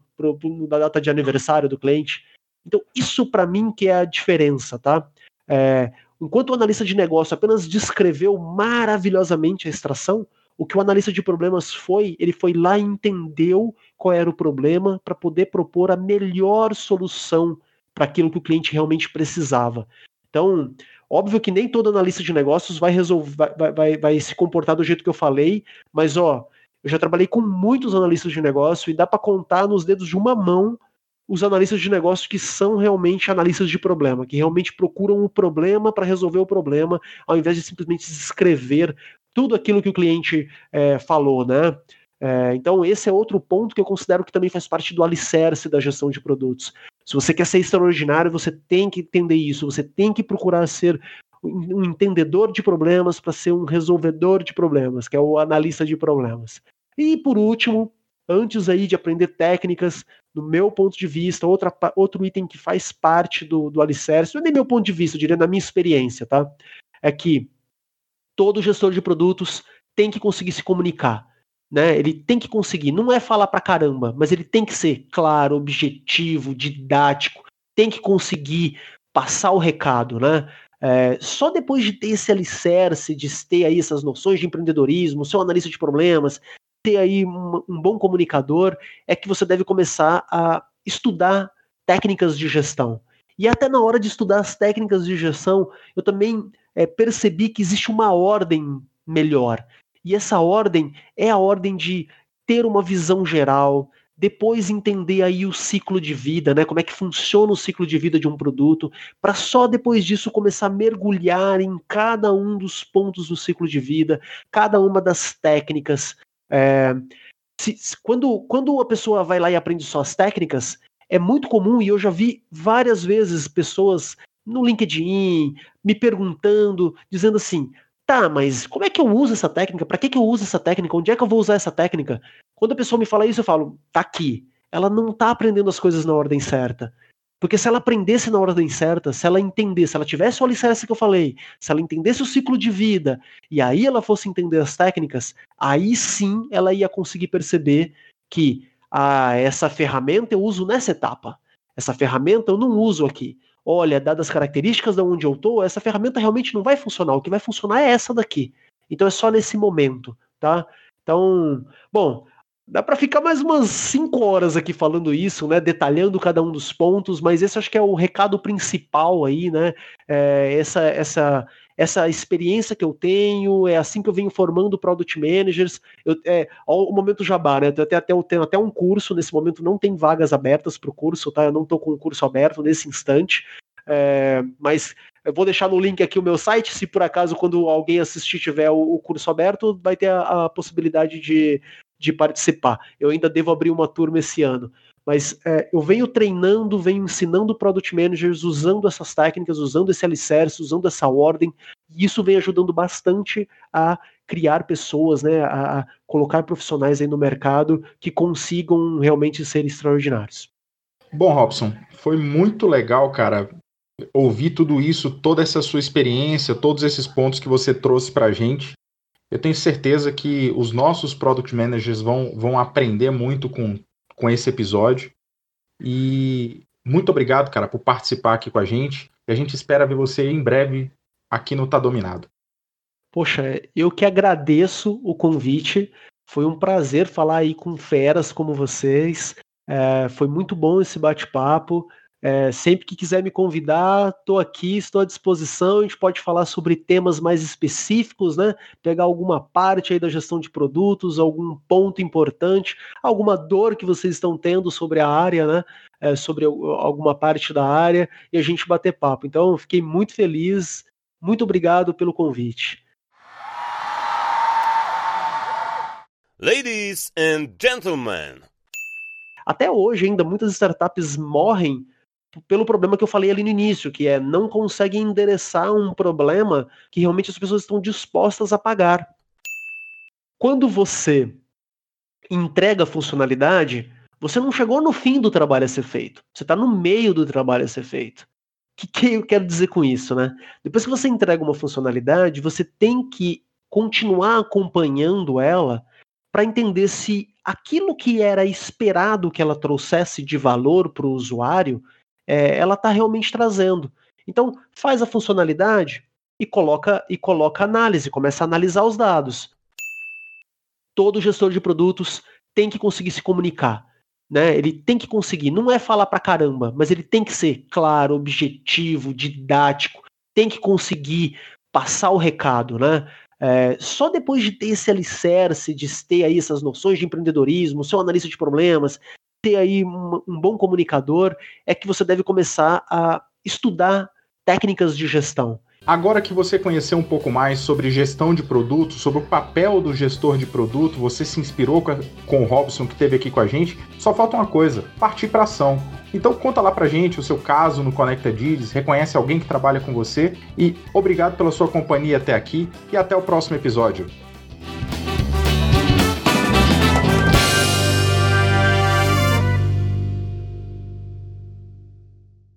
S7: na data de aniversário do cliente. Então, isso para mim que é a diferença, tá? É, Enquanto o analista de negócio apenas descreveu maravilhosamente a extração, o que o analista de problemas foi, ele foi lá e entendeu qual era o problema para poder propor a melhor solução para aquilo que o cliente realmente precisava. Então, óbvio que nem todo analista de negócios vai resolver, vai, vai, vai se comportar do jeito que eu falei, mas ó, eu já trabalhei com muitos analistas de negócio e dá para contar nos dedos de uma mão os analistas de negócio que são realmente analistas de problema, que realmente procuram o problema para resolver o problema, ao invés de simplesmente descrever tudo aquilo que o cliente é, falou, né? É, então, esse é outro ponto que eu considero que também faz parte do alicerce da gestão de produtos. Se você quer ser extraordinário, você tem que entender isso, você tem que procurar ser um entendedor de problemas para ser um resolvedor de problemas, que é o analista de problemas. E por último, antes aí de aprender técnicas, no meu ponto de vista, outra, outro item que faz parte do, do alicerce, não é nem meu ponto de vista, eu diria na minha experiência, tá? É que todo gestor de produtos tem que conseguir se comunicar. Né? Ele tem que conseguir, não é falar pra caramba, mas ele tem que ser claro, objetivo, didático, tem que conseguir passar o recado, né? É, só depois de ter esse alicerce, de ter aí essas noções de empreendedorismo, ser um analista de problemas, ter aí um, um bom comunicador, é que você deve começar a estudar técnicas de gestão. E até na hora de estudar as técnicas de gestão, eu também é, percebi que existe uma ordem melhor. E essa ordem é a ordem de ter uma visão geral, depois entender aí o ciclo de vida, né? Como é que funciona o ciclo de vida de um produto, para só depois disso começar a mergulhar em cada um dos pontos do ciclo de vida, cada uma das técnicas, é, se, se, quando, quando a pessoa vai lá e aprende só as técnicas, é muito comum, e eu já vi várias vezes pessoas no LinkedIn me perguntando, dizendo assim: tá, mas como é que eu uso essa técnica? Para que, que eu uso essa técnica? Onde é que eu vou usar essa técnica? Quando a pessoa me fala isso, eu falo: tá aqui. Ela não tá aprendendo as coisas na ordem certa. Porque se ela aprendesse na ordem certa, se ela entendesse, se ela tivesse o alicerce que eu falei, se ela entendesse o ciclo de vida, e aí ela fosse entender as técnicas, aí sim ela ia conseguir perceber que ah, essa ferramenta eu uso nessa etapa. Essa ferramenta eu não uso aqui. Olha, dadas as características de onde eu estou, essa ferramenta realmente não vai funcionar. O que vai funcionar é essa daqui. Então é só nesse momento, tá? Então, bom, Dá para ficar mais umas cinco horas aqui falando isso, né? Detalhando cada um dos pontos, mas esse acho que é o recado principal aí, né? É, essa, essa, essa experiência que eu tenho, é assim que eu venho formando product managers. Eu, é, o momento jabá, né? Eu até, até, eu tenho até um curso, nesse momento não tem vagas abertas para o curso, tá? Eu não estou com o curso aberto nesse instante. É, mas eu vou deixar no link aqui o meu site, se por acaso, quando alguém assistir tiver o, o curso aberto, vai ter a, a possibilidade de, de participar. Eu ainda devo abrir uma turma esse ano. Mas é, eu venho treinando, venho ensinando product managers usando essas técnicas, usando esse alicerce, usando essa ordem, e isso vem ajudando bastante a criar pessoas, né, a, a colocar profissionais aí no mercado que consigam realmente ser extraordinários.
S2: Bom, Robson, foi muito legal, cara, ouvir tudo isso, toda essa sua experiência, todos esses pontos que você trouxe para a gente. Eu tenho certeza que os nossos product managers vão, vão aprender muito com, com esse episódio. E muito obrigado, cara, por participar aqui com a gente. E a gente espera ver você em breve aqui no Tá Dominado.
S7: Poxa, eu que agradeço o convite. Foi um prazer falar aí com feras como vocês. É, foi muito bom esse bate-papo. É, sempre que quiser me convidar, estou aqui, estou à disposição. A gente pode falar sobre temas mais específicos, né? Pegar alguma parte aí da gestão de produtos, algum ponto importante, alguma dor que vocês estão tendo sobre a área, né? É, sobre alguma parte da área e a gente bater papo. Então, fiquei muito feliz. Muito obrigado pelo convite.
S3: Ladies and gentlemen.
S7: Até hoje ainda muitas startups morrem pelo problema que eu falei ali no início, que é não conseguem endereçar um problema que realmente as pessoas estão dispostas a pagar. Quando você entrega funcionalidade, você não chegou no fim do trabalho a ser feito. Você está no meio do trabalho a ser feito. O que, que eu quero dizer com isso, né? Depois que você entrega uma funcionalidade, você tem que continuar acompanhando ela para entender se aquilo que era esperado que ela trouxesse de valor para o usuário é, ela está realmente trazendo. Então, faz a funcionalidade e coloca e coloca análise, começa a analisar os dados. Todo gestor de produtos tem que conseguir se comunicar. Né? Ele tem que conseguir, não é falar pra caramba, mas ele tem que ser claro, objetivo, didático, tem que conseguir passar o recado, né? É, só depois de ter esse alicerce, de ter aí essas noções de empreendedorismo, ser um analista de problemas, ter aí um, um bom comunicador, é que você deve começar a estudar técnicas de gestão.
S2: Agora que você conheceu um pouco mais sobre gestão de produto, sobre o papel do gestor de produto, você se inspirou com, o Robson que esteve aqui com a gente, só falta uma coisa: partir para ação. Então conta lá pra gente o seu caso no Conecta Dides, reconhece alguém que trabalha com você e obrigado pela sua companhia até aqui e até o próximo episódio.